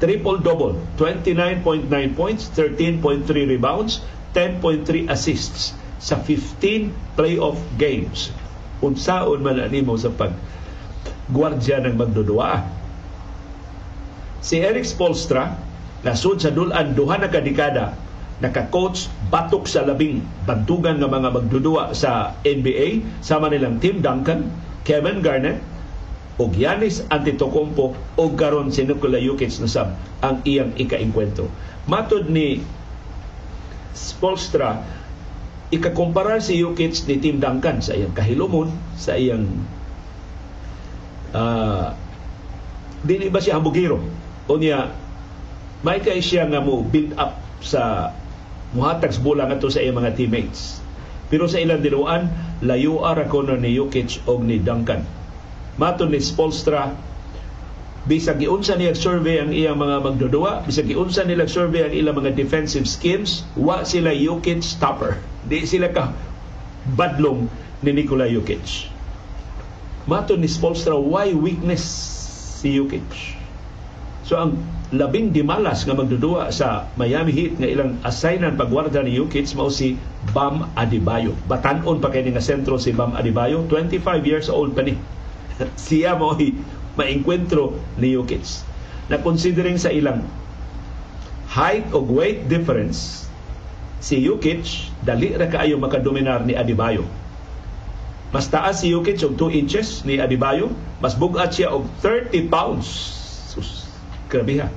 S1: triple-double, 29.9 points, 13.3 rebounds, 10.3 assists sa 15 playoff games. Unsaon man animo sa pag gwardya ng magdudua. Si Eric Spolstra, nasud sa dulan duha na kadekada, naka-coach batok sa labing bantugan ng mga magdudua sa NBA, sama nilang Tim Duncan, Kevin Garnett, o Giannis Antetokounmpo o garon si Nikola Jokic na sab ang iyang ika-enkwentro. Matod ni Spolstra, ikakumpara si Jokic ni Tim Duncan sa iyang kahilomon, sa iyang uh, dili ba siya hambugiro o niya may kay siya nga mo build up sa muhatag sa bola ngadto sa iyang mga teammates. Pero sa ilang diluan layo ara kono ni Jokic og ni Duncan. Mato ni Spolstra bisag giunsa niya survey ang iyang mga magdudua bisag giunsa nila survey ang ilang mga defensive schemes wa sila Jokic stopper. Di sila ka badlong ni Nikola Jokic Mato ni Spolstra, why weakness si Jokic? So ang labing dimalas nga magdudua sa Miami Heat nga ilang assignan pagwarda ni Jokic mao si Bam Adebayo. Batanon pa kay nga sentro si Bam Adebayo, 25 years old pa ni. <laughs> Siya mo maengkwentro ni Jokic. Na considering sa ilang height o weight difference, si Jokic dali ra kaayo makadominar ni Adebayo mas taas si Jokic og 2 inches ni Adebayo. Mas bugat siya og 30 pounds. Sus, grabe ha.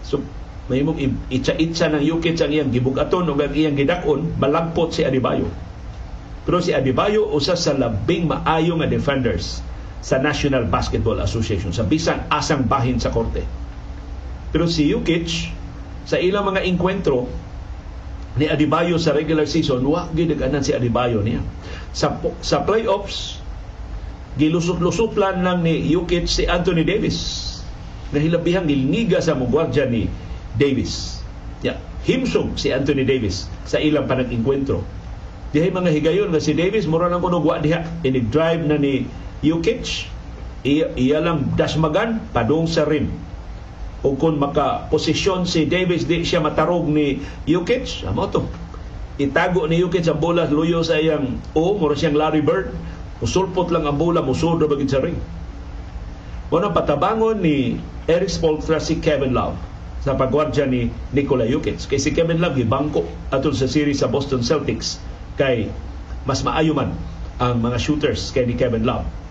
S1: So, may mong itsa-itsa ng Jokic ang iyang gibugaton o ang iyang gidakon, malagpot si Adebayo. Pero si Adebayo usa sa labing maayo nga defenders sa National Basketball Association sa bisan asang bahin sa korte. Pero si Jokic sa ilang mga inkwentro ni Adibayo sa regular season, wa gidaganan si Adibayo niya. Sa, sa playoffs, gilusot-lusot lang ni Jokic si Anthony Davis. Nahilabihang nilniga sa mugwardya ni Davis. Yeah. Himsog si Anthony Davis sa ilang panag-inkwentro. Dihay mga higayon nga si Davis, mura lang kuno wa diha. Inig-drive na ni Jokic, iya, iya lang dasmagan, padung sa rim o kung maka-posisyon si Davis di siya matarog ni Jokic amo to. Itago ni Jokic ang bola luyo sa iyang o mura siyang Larry Bird. Musulpot lang ang bola musudo bagid sa ring. Muna patabangon ni Eric Spolstra si Kevin Love sa pagwardya ni Nikola Jokic. Kay si Kevin Love gibangko atol sa series sa Boston Celtics kay mas maayo man ang mga shooters kay ni Kevin Love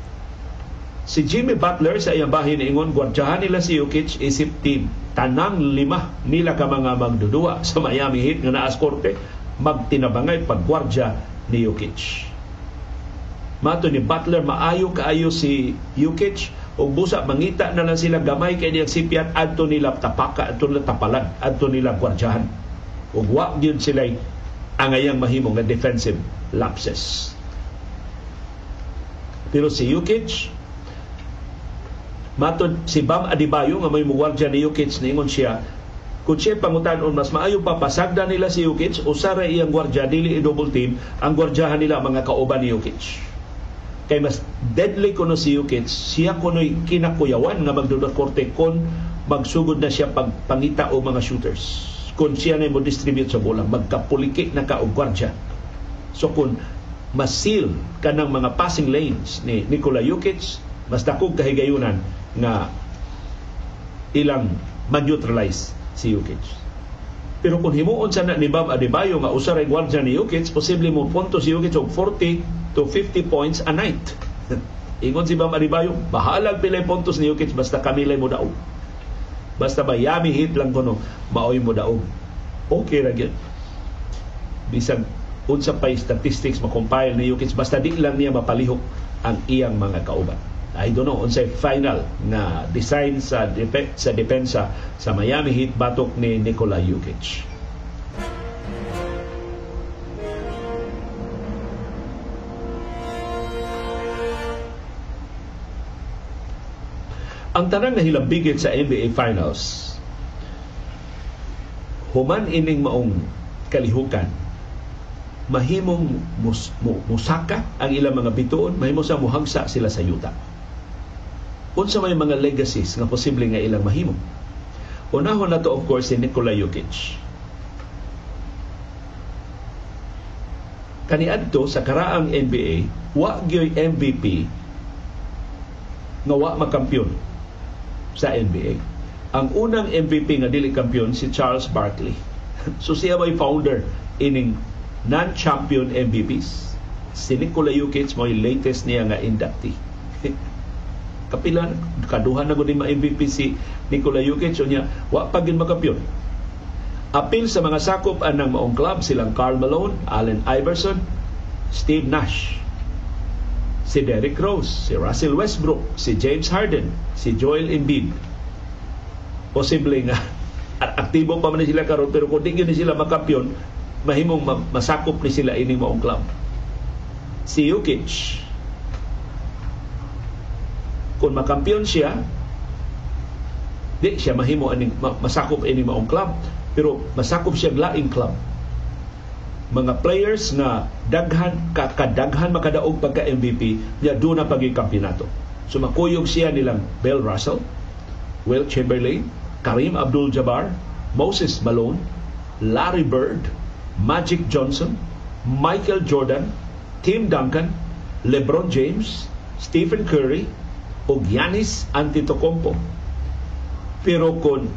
S1: Si Jimmy Butler sa iyang bahin ingon gwardyahan nila si Jokic isip team tanang lima nila ka mga magdudua <laughs> sa Miami Heat nga naas korte magtinabangay pagwardya ni Jokic. Mato ni Butler maayo kaayo si Jokic ug busa mangita na lang sila gamay kay niyang sipiat adto nila tapaka adto nila tapalan adto nila gwardyahan. ug wa gyud sila angayang mahimo nga defensive lapses. Pero si Jokic, matod si Bam Adebayo nga may muwardya ni Jokic ningon siya kung siya pangutan mas maayo pa pasagda nila si Jokic usara iyang gwardya dili i-double team ang gwardyahan nila mga kauban ni Jokic kay mas deadly kuno si Jokic siya kuno'y kinakuyawan nga magdudot korte kon magsugod na siya pagpangita o mga shooters. Kung siya na mo distribute sa bola magkapuliki na ka og gwardya. So kung masil kanang mga passing lanes ni Nikola Jokic mas dakog kahigayunan nga ilang ma-neutralize si Jokic. Pero kung himuon sa na ni Bam Adebayo nga usa ray gwardiya ni Jokic, posible mo punto si Jokic og 40 to 50 points a night. <laughs> Ingon si Bam Adebayo, bahalag pilay puntos ni Jokic basta kami lay mo daog. Basta ba yami hit lang kuno, maoy mo daog. Okay ra gyud. Bisag unsa pay statistics ma-compile ni Jokic basta di lang niya mapalihok ang iyang mga kauban. I don't know unsay final na design sa dep- sa depensa sa Miami Heat batok ni Nikola Jokic. Ang tanang nahilambigit sa NBA Finals, human ining maong kalihukan mahimong mus, musaka ang ilang mga bituon, mahimo sa muhagsa sila sa yuta unsa may mga legacies nga posible nga ilang mahimo. Unahon na to of course si Nikola Jokic. Kaniadto sa karaang NBA, wa gyoy MVP nga wa makampyon sa NBA. Ang unang MVP nga dili kampyon si Charles Barkley. <laughs> so siya may founder ining non-champion MVPs. Si Nikola Jokic mo latest niya nga inductee. <laughs> kapilan kaduhan na gud ni MVP si Nikola Jokic unya wa pa gid makapyon apil sa mga sakop anang maong club silang Karl Malone, Allen Iverson, Steve Nash, si Derrick Rose, si Russell Westbrook, si James Harden, si Joel Embiid. Posible nga <laughs> aktibo pa man sila karon pero kung di ni sila makampiyon, mahimong masakop ni sila ining maong club. Si Jokic, kung makampiyon siya di siya mahimo aning masakop ini maong club. Pero masakop siya laing club. Mga players na daghan kakadaghan makadaog pagka MVP niya do na pagi kampeonato so makuyog siya nilang Bill Russell Will Chamberlain Karim Abdul-Jabbar Moses Malone Larry Bird Magic Johnson Michael Jordan Tim Duncan LeBron James Stephen Curry o Giannis Antetokounmpo. Pero kung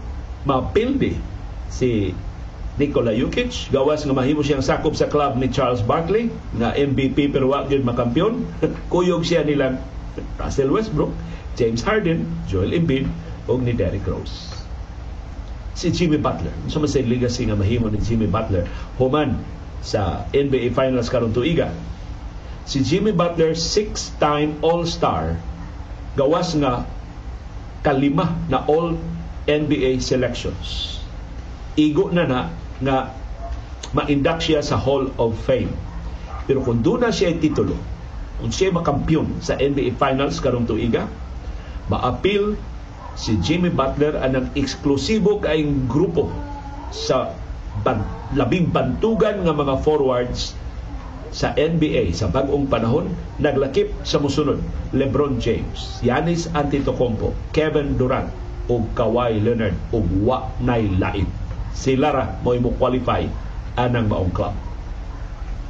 S1: mapildi si Nikola Jokic, gawas nga mahimo siyang sakop sa club ni Charles Barkley, nga MVP pero wa gyud makampyon, <laughs> kuyog siya nilang Russell Westbrook, James Harden, Joel Embiid o ni Derrick Rose. Si Jimmy Butler, sa so, legacy nga mahimo ni Jimmy Butler, human sa NBA Finals karon tuiga. Si Jimmy Butler, six-time All-Star gawas nga kalima na all NBA selections. Igo na na nga ma-induct siya sa Hall of Fame. Pero kung doon na siya titulo, kung siya makampyon sa NBA Finals karong tuiga, ma-appeal si Jimmy Butler anang eksklusibo kaayong grupo sa ban, labing bantugan nga mga forwards sa NBA sa bagong panahon naglakip sa musunod LeBron James, Giannis Antetokounmpo, Kevin Durant ug Kawhi Leonard ug wa nay lain. Sila ra mo mo qualify anang maong club.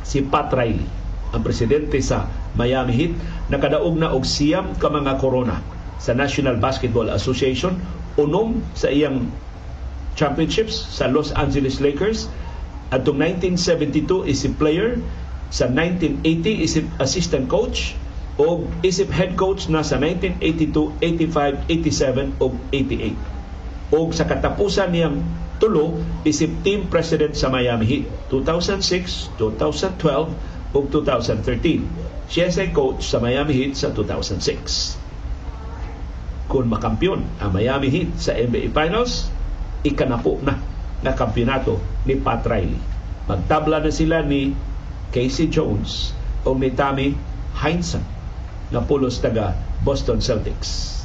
S1: Si Pat Riley, ang presidente sa Miami Heat, nakadaog na og siyam ka mga korona sa National Basketball Association unom sa iyang championships sa Los Angeles Lakers atong 1972 is si player sa 1980 isip assistant coach o isip head coach na sa 1982, 85, 87 o 88. O sa katapusan niyang tulo isip team president sa Miami Heat 2006, 2012 o 2013. Siya sa coach sa Miami Heat sa 2006. Kung makampyon ang Miami Heat sa NBA Finals, ikanapo na na kampiyonato ni Pat Riley. Magtabla na sila ni Casey Jones o Tommy Heinsohn na pulos taga Boston Celtics.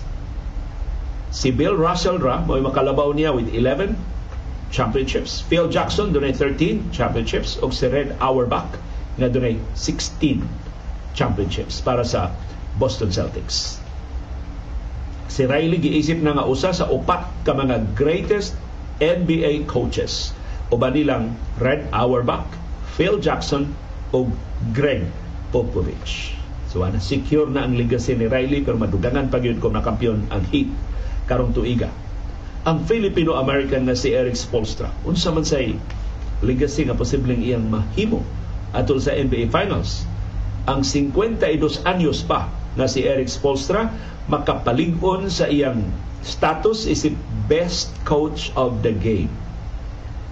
S1: Si Bill Russell ra mo makalabaw niya with 11 championships. Phil Jackson dunay 13 championships ug si Red Auerbach nga dunay 16 championships para sa Boston Celtics. Si Riley giisip na nga usa sa upat ka mga greatest NBA coaches. Uban nilang Red Auerbach, Phil Jackson o Greg Popovich. So ana secure na ang legacy ni Riley pero madugangan pa gyud kung nakampiyon ang Heat karong tuiga. Ang Filipino-American nga si Eric Spolstra, unsa man say legacy nga posibleng iyang mahimo atol sa NBA Finals. Ang 52 anyos pa na si Eric Spolstra makapalig-on sa iyang status is best coach of the game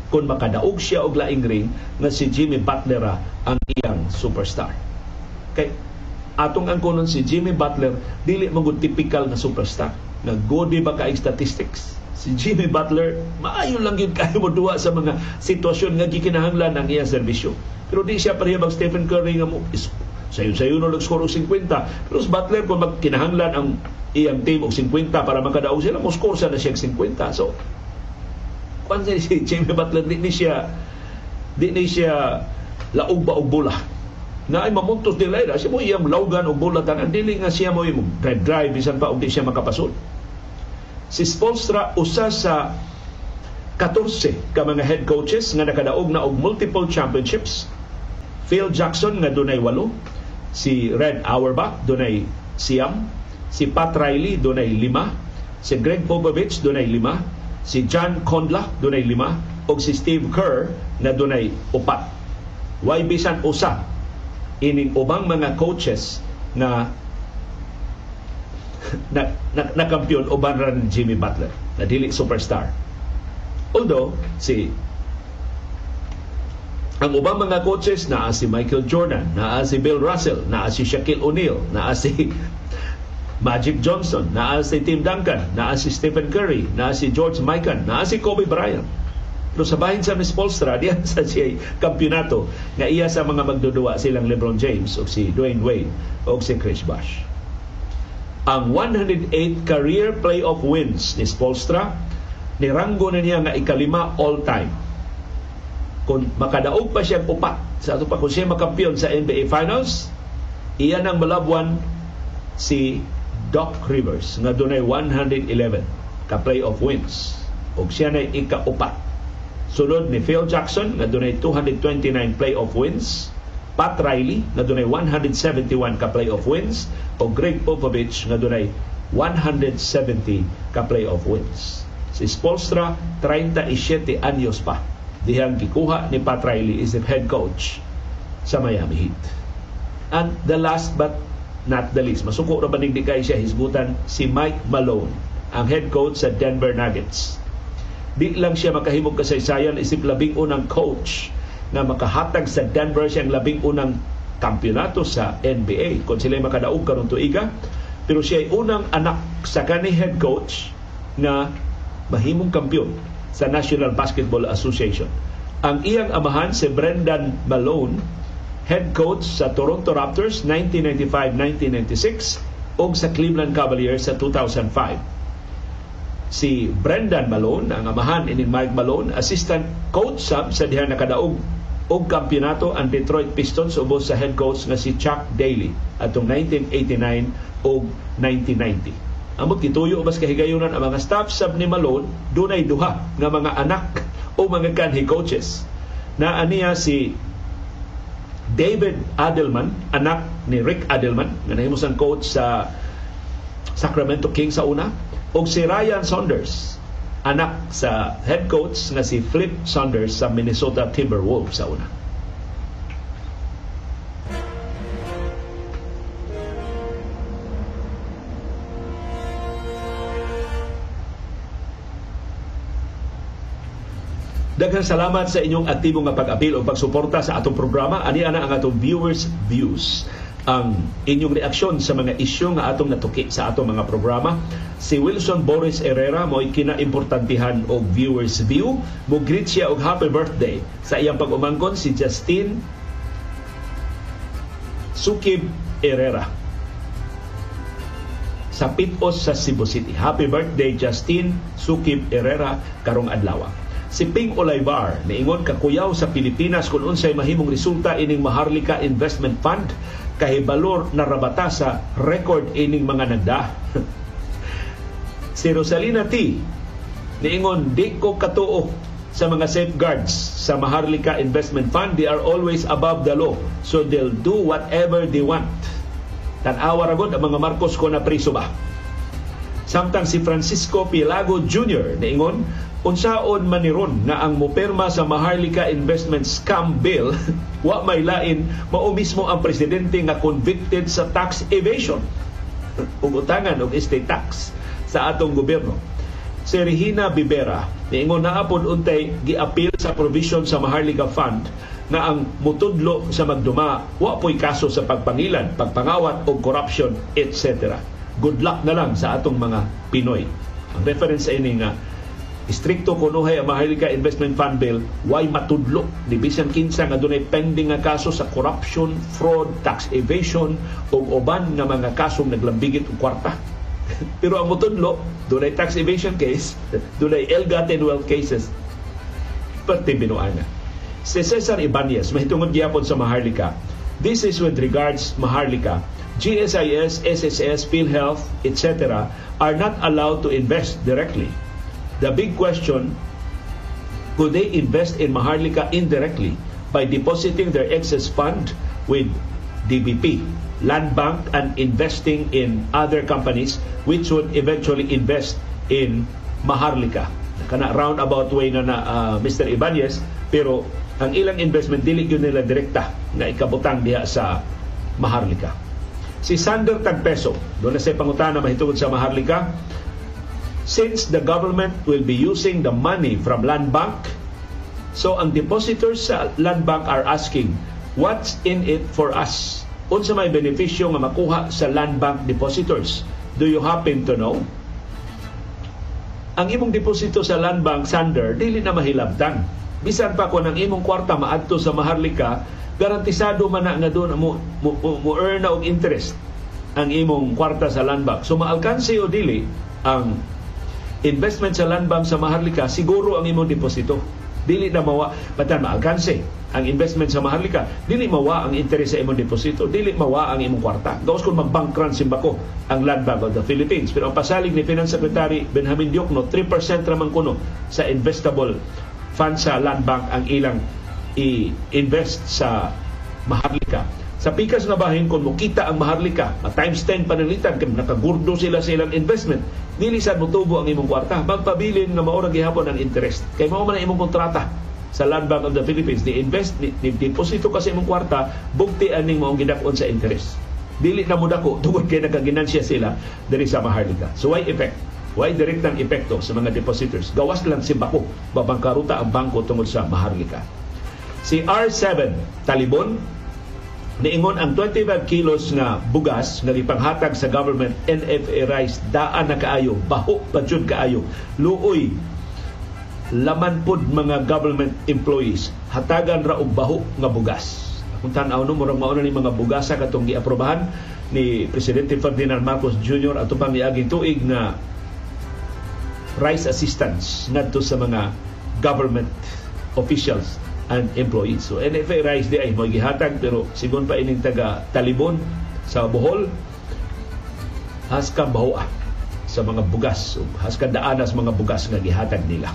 S1: kung makadaog siya og laing ring nga si Jimmy Butler ang iyang superstar. Kay atong ang kunon si Jimmy Butler dili magud typical na superstar. Nagodi ba ka statistics? Si Jimmy Butler, maayo lang yun kayo mo duwa sa mga sitwasyon nga gikinahanglan ang iyang serbisyo. Pero di siya pareha mag Stephen Curry nga mo sayo-sayo no nag-score og 50. Pero si Butler kung magkinahanglan ang iyang team og 50 para makadaog sila, mo score sa na siya 50. So, kung si Jimmy Butler, di ni siya di ni siya laog ba og bola na ay mamuntos nila ira siya mo iyang lawgan og bulatan ang dili nga siya mo drive drive bisan pa og di siya makapasod si Spolstra usa sa 14 ka mga head coaches nga nakadaog na og multiple championships. Phil Jackson nga dunay walo. Si Red Auerbach dunay siyam. Si Pat Riley dunay lima. Si Greg Popovich dunay lima si John Conla dunay lima o si Steve Kerr na dunay upat way bisan usa ining ubang mga coaches na <laughs> na, na, na kampiyon uban ra ni Jimmy Butler na dili superstar. Although si ang ubang mga coaches na si Michael Jordan, na si Bill Russell, na si Shaquille O'Neal, na si Magic Johnson, na si Tim Duncan, na si Stephen Curry, na si George Mikan, na si Kobe Bryant. Pero sa bahin sa Miss Polstra, <laughs> diyan sa siya kampyonato nga iya sa mga magdudua silang LeBron James o si Dwayne Wade o si Chris Bosh. Ang 108 career playoff wins ni Spolstra, niranggo na niya nga ikalima all-time. Kung makadaog pa siya upat sa ato pa kung siya makampiyon sa NBA Finals, iyan ang malabwan si Doc Rivers nga dunay 111 ka playoff wins ug siya na ika-upat Sunod ni Phil Jackson na dunay 229 playoff wins. Pat Riley na dunay 171 ka playoff wins o Greg Popovich na dunay 170 ka playoff wins. Si Spolstra 37 anyos pa dihang gikuha ni Pat Riley is the head coach sa Miami Heat. And the last but not the least, masuko di kay siya? Hisgutan si Mike Malone, ang head coach sa Denver Nuggets. Di lang siya makahimog kasaysayan isip labing unang coach na makahatag sa Denver. Siyang labing unang kampyonato sa NBA kung sila makadaog karon tuiga pero siya ay unang anak sa kani head coach na mahimong kampyon sa National Basketball Association. Ang iyang amahan si Brendan Malone, head coach sa Toronto Raptors 1995-1996 o sa Cleveland Cavaliers sa 2005 si Brendan Malone, ang amahan ini Mike Malone, assistant coach sab sa diha nakadaog og kampeonato ang Detroit Pistons ubos sa head coach nga si Chuck Daly atong 1989 o 1990. Amot gituyo mas kahigayunan ang mga staff sab ni Malone dunay duha nga mga anak o mga kanhi coaches. Na aniya si David Adelman, anak ni Rick Adelman, nga nahimos ang coach sa Sacramento Kings sa una, o si Ryan Saunders, anak sa head coach nga si Flip Saunders sa Minnesota Timberwolves sa una. Daghang salamat sa inyong aktibong nga pag-apil o pagsuporta sa atong programa. Ani ana ang atong viewers views ang inyong reaksyon sa mga isyu nga atong natuki sa atong mga programa. Si Wilson Boris Herrera mo kinaimportantihan og viewers view. Mo greet siya og happy birthday sa iyang pag-umangkon si Justin Sukib Herrera sa Pitos sa Cebu City. Happy birthday Justin Sukib Herrera karong adlaw. Si Ping Olaybar niingon kakuyaw sa Pilipinas kung unsay mahimong resulta ining Maharlika Investment Fund kahibalor na rabata sa record ining mga nagda. <laughs> si Rosalina T. niingon di ko katuo sa mga safeguards sa Maharlika Investment Fund. They are always above the law. So they'll do whatever they want. Tanawa ragod ang mga Marcos ko na priso ba? Samtang si Francisco Pilago Jr. niingon, unsaon maniron nga ang moperma sa Maharlika Investment Scam Bill <laughs> wa may lain mao mismo ang presidente nga convicted sa tax evasion ug utangan og estate tax sa atong gobyerno si Regina Bibera niingon na apod untay giapil sa provision sa Maharlika Fund nga ang mutudlo sa magduma wa po'y kaso sa pagpangilan, pagpangawat o corruption, etc. Good luck na lang sa atong mga Pinoy. Ang reference sa ini nga Istrikto kunuhay ang Maharlika Investment Fund Bill, why matudlo ni bisan kinsa nga dunay pending nga kaso sa corruption, fraud, tax evasion o uban nga mga kasong naglambigit og kwarta. <laughs> Pero ang mutudlo, dunay tax evasion case, <laughs> dunay ill-gotten wealth cases, perti binuana. Si Cesar Ibanez, mahitungod gyapon sa Maharlika, This is with regards Maharlika. GSIS, SSS, PhilHealth, etc. are not allowed to invest directly The big question, could they invest in Maharlika indirectly by depositing their excess fund with DBP, Land Bank, and investing in other companies which would eventually invest in Maharlika? Kana roundabout way na na uh, Mr. Ibanez, pero ang ilang investment dili yun nila direkta na ikabutang diha sa Maharlika. Si Sander Tagpeso, doon na sa pangutana mahitungod sa Maharlika, since the government will be using the money from land bank, so ang depositors sa land bank are asking, what's in it for us? Unsa may benepisyo nga makuha sa land bank depositors? Do you happen to know? Ang imong deposito sa land bank, Sander, dili na mahilabtan. Bisan pa kung ang imong kwarta maadto sa Maharlika, garantisado man na nga doon mo, mo, mo earn na og interest ang imong kwarta sa land bank. So maalkansi o dili ang investment sa land bank sa Maharlika, siguro ang imong deposito. Dili na mawa, batan maalkanse ang investment sa Maharlika, dili mawa ang interest sa imong deposito, dili mawa ang imong kwarta. Gawas kung mag-bank run simbako ang Land Bank of the Philippines. Pero ang pasalig ni Finance Secretary Benjamin Diokno, 3% raman kuno sa investable fund sa Land Bank ang ilang i-invest sa Maharlika sa pikas nga bahin kung mukita ang maharlika at times 10 panalitan kay nakagurdo sila sa ilang investment dili sad motubo ang imong kwarta magpabilin nga maura gihapon ang interest. Kay mao man ang imong kontrata. Sa Land Bank of the Philippines ni invest ni, ni deposito kasi imong kwarta bugti aning maong gidakon sa interest. Dili na mo dako <laughs> tungod kay nagaginansya sila diri sa maharlika. So why effect? Why direktang epekto sa mga depositors? Gawas lang si bako babangkaruta ang bangko tungod sa maharlika. Si R7 Talibon niingon ang 25 kilos nga bugas nga gipanghatag sa government NFA rice. Daan na kaayo. Baho pa jud kaayo. Luoy laman pod mga government employees. Hatagan ra og baho nga bugas. Kung tan-aw no murag mao ni mga bugasa katong giaprobahan ni presidente Ferdinand Marcos Jr. ato pang niaging tuig na rice assistance ngadto sa mga government officials and employees. So NFA Rice di ay mo gihatag pero sigon pa ining taga Talibon sa Bohol haskan bahoa sa mga bugas o haskan daanas mga bugas nga gihatag nila.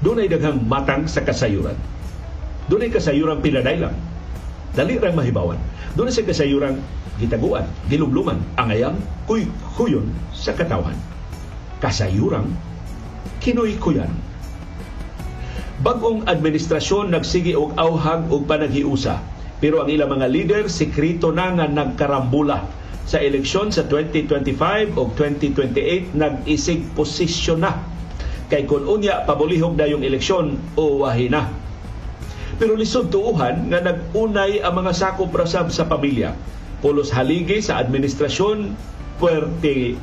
S1: Doon ay daghang matang sa kasayuran. Doon ay kasayuran pinaday lang dali rang mahibawan. Doon sa kasayuran gitaguan, gilumluman, angayang kuy kuyon sa katawan. Kasayurang kinoy-kuyan. Bagong administrasyon nagsige og awhag og panaghiusa pero ang ilang mga leader sekrito na nga nagkarambula sa eleksyon sa 2025 o 2028 nag-isig posisyon na kay kun unya pabulihog na yung eleksyon o wahi na. Pero lisod tuuhan nga nag-unay ang mga sakop rasab sa pamilya. Pulos haligi sa administrasyon, puwerte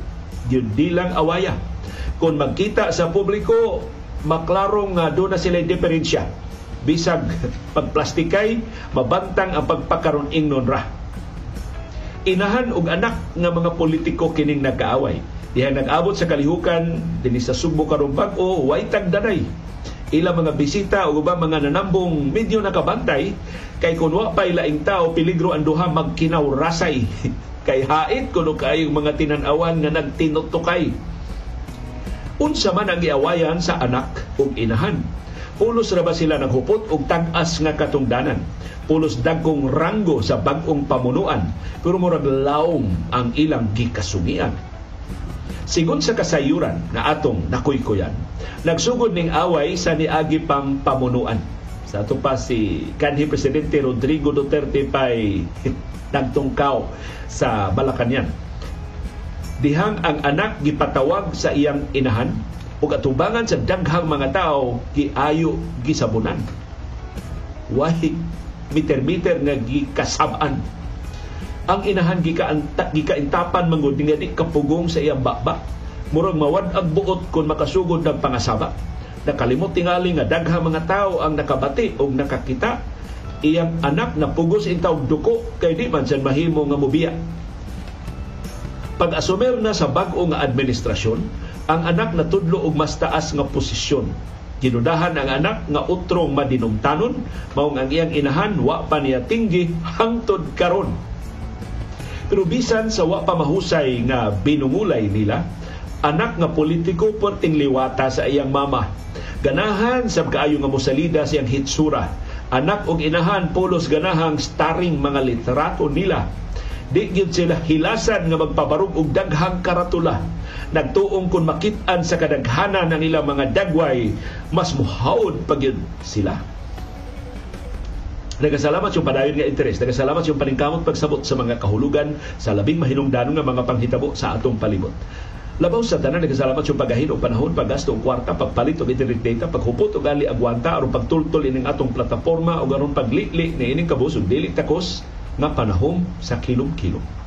S1: yun di lang awaya. Kung magkita sa publiko, maklarong nga doon na sila diferensya. Bisag pagplastikay, mabantang ang pagpakaroon ingnon ra inahan og anak nga mga politiko kining nagkaaway. Diha nag-abot sa kalihukan dinhi sa Sugbo karong bag-o way tagdanay. Ila mga bisita o ba mga nanambong medyo nakabantay kay kun wa pay laing tao peligro ang duha magkinaw rasay <laughs> kay hait kuno kay mga tinan-awan nga nagtinutukay. Unsa man ang giawayan sa anak ug inahan Pulos ra ba sila naghupot og tag-as nga katungdanan? Pulos dagkong ranggo sa bag-ong pamunuan, pero murag laom ang ilang gikasugian. Sigon sa kasayuran na atong nakuykuyan, nagsugod ning away sa niagi pang pamunuan. Sa ato pa si kanhi Presidente Rodrigo Duterte pay <laughs> nagtungkaw sa Malacañang. Dihang ang anak gipatawag sa iyang inahan ug atubangan sa daghang mga tao giayo gisabunan way meter-meter nga gikasab-an ang inahan gikaintapan mangud nga di kapugong sa iyang baba murag mawad ag buot kon makasugod ng pangasaba nakalimot tingali nga daghang mga tao ang nakabati og nakakita iyang anak na pugos intaw duko kay di man sad mahimo nga mobiya pag-asumer na sa bag-o nga administrasyon ang anak na tudlo og mas taas nga posisyon. Ginudahan ang anak nga utrong madinumtanon, maong ang iyang inahan wa pa niya tinggi hangtod karon. Pero bisan sa wa pa mahusay nga binumulay nila, anak nga politiko perting liwata sa iyang mama. Ganahan sa kaayo nga mosalida sa iyang hitsura. Anak og inahan pulos ganahang starring mga literato nila di gyud sila hilasan nga magpabarog og daghang karatula nagtuong kun makit-an sa kadaghanan ng ilang mga dagway mas muhaod pa gyud sila Nagasalamat yung padayon nga interes. Nagasalamat yung paningkamot pagsabot sa mga kahulugan sa labing mahinungdanon nga mga panghitabo sa atong palibot. Labaw sa tanan nagasalamat yung paghahin og panahon, paggasto og kwarta, pagpalit og internet data, paghupot og ali agwanta aron pagtultol ining atong plataporma og aron paglili ni ining kabus og dili takos nga panahon sa kilom-kilom.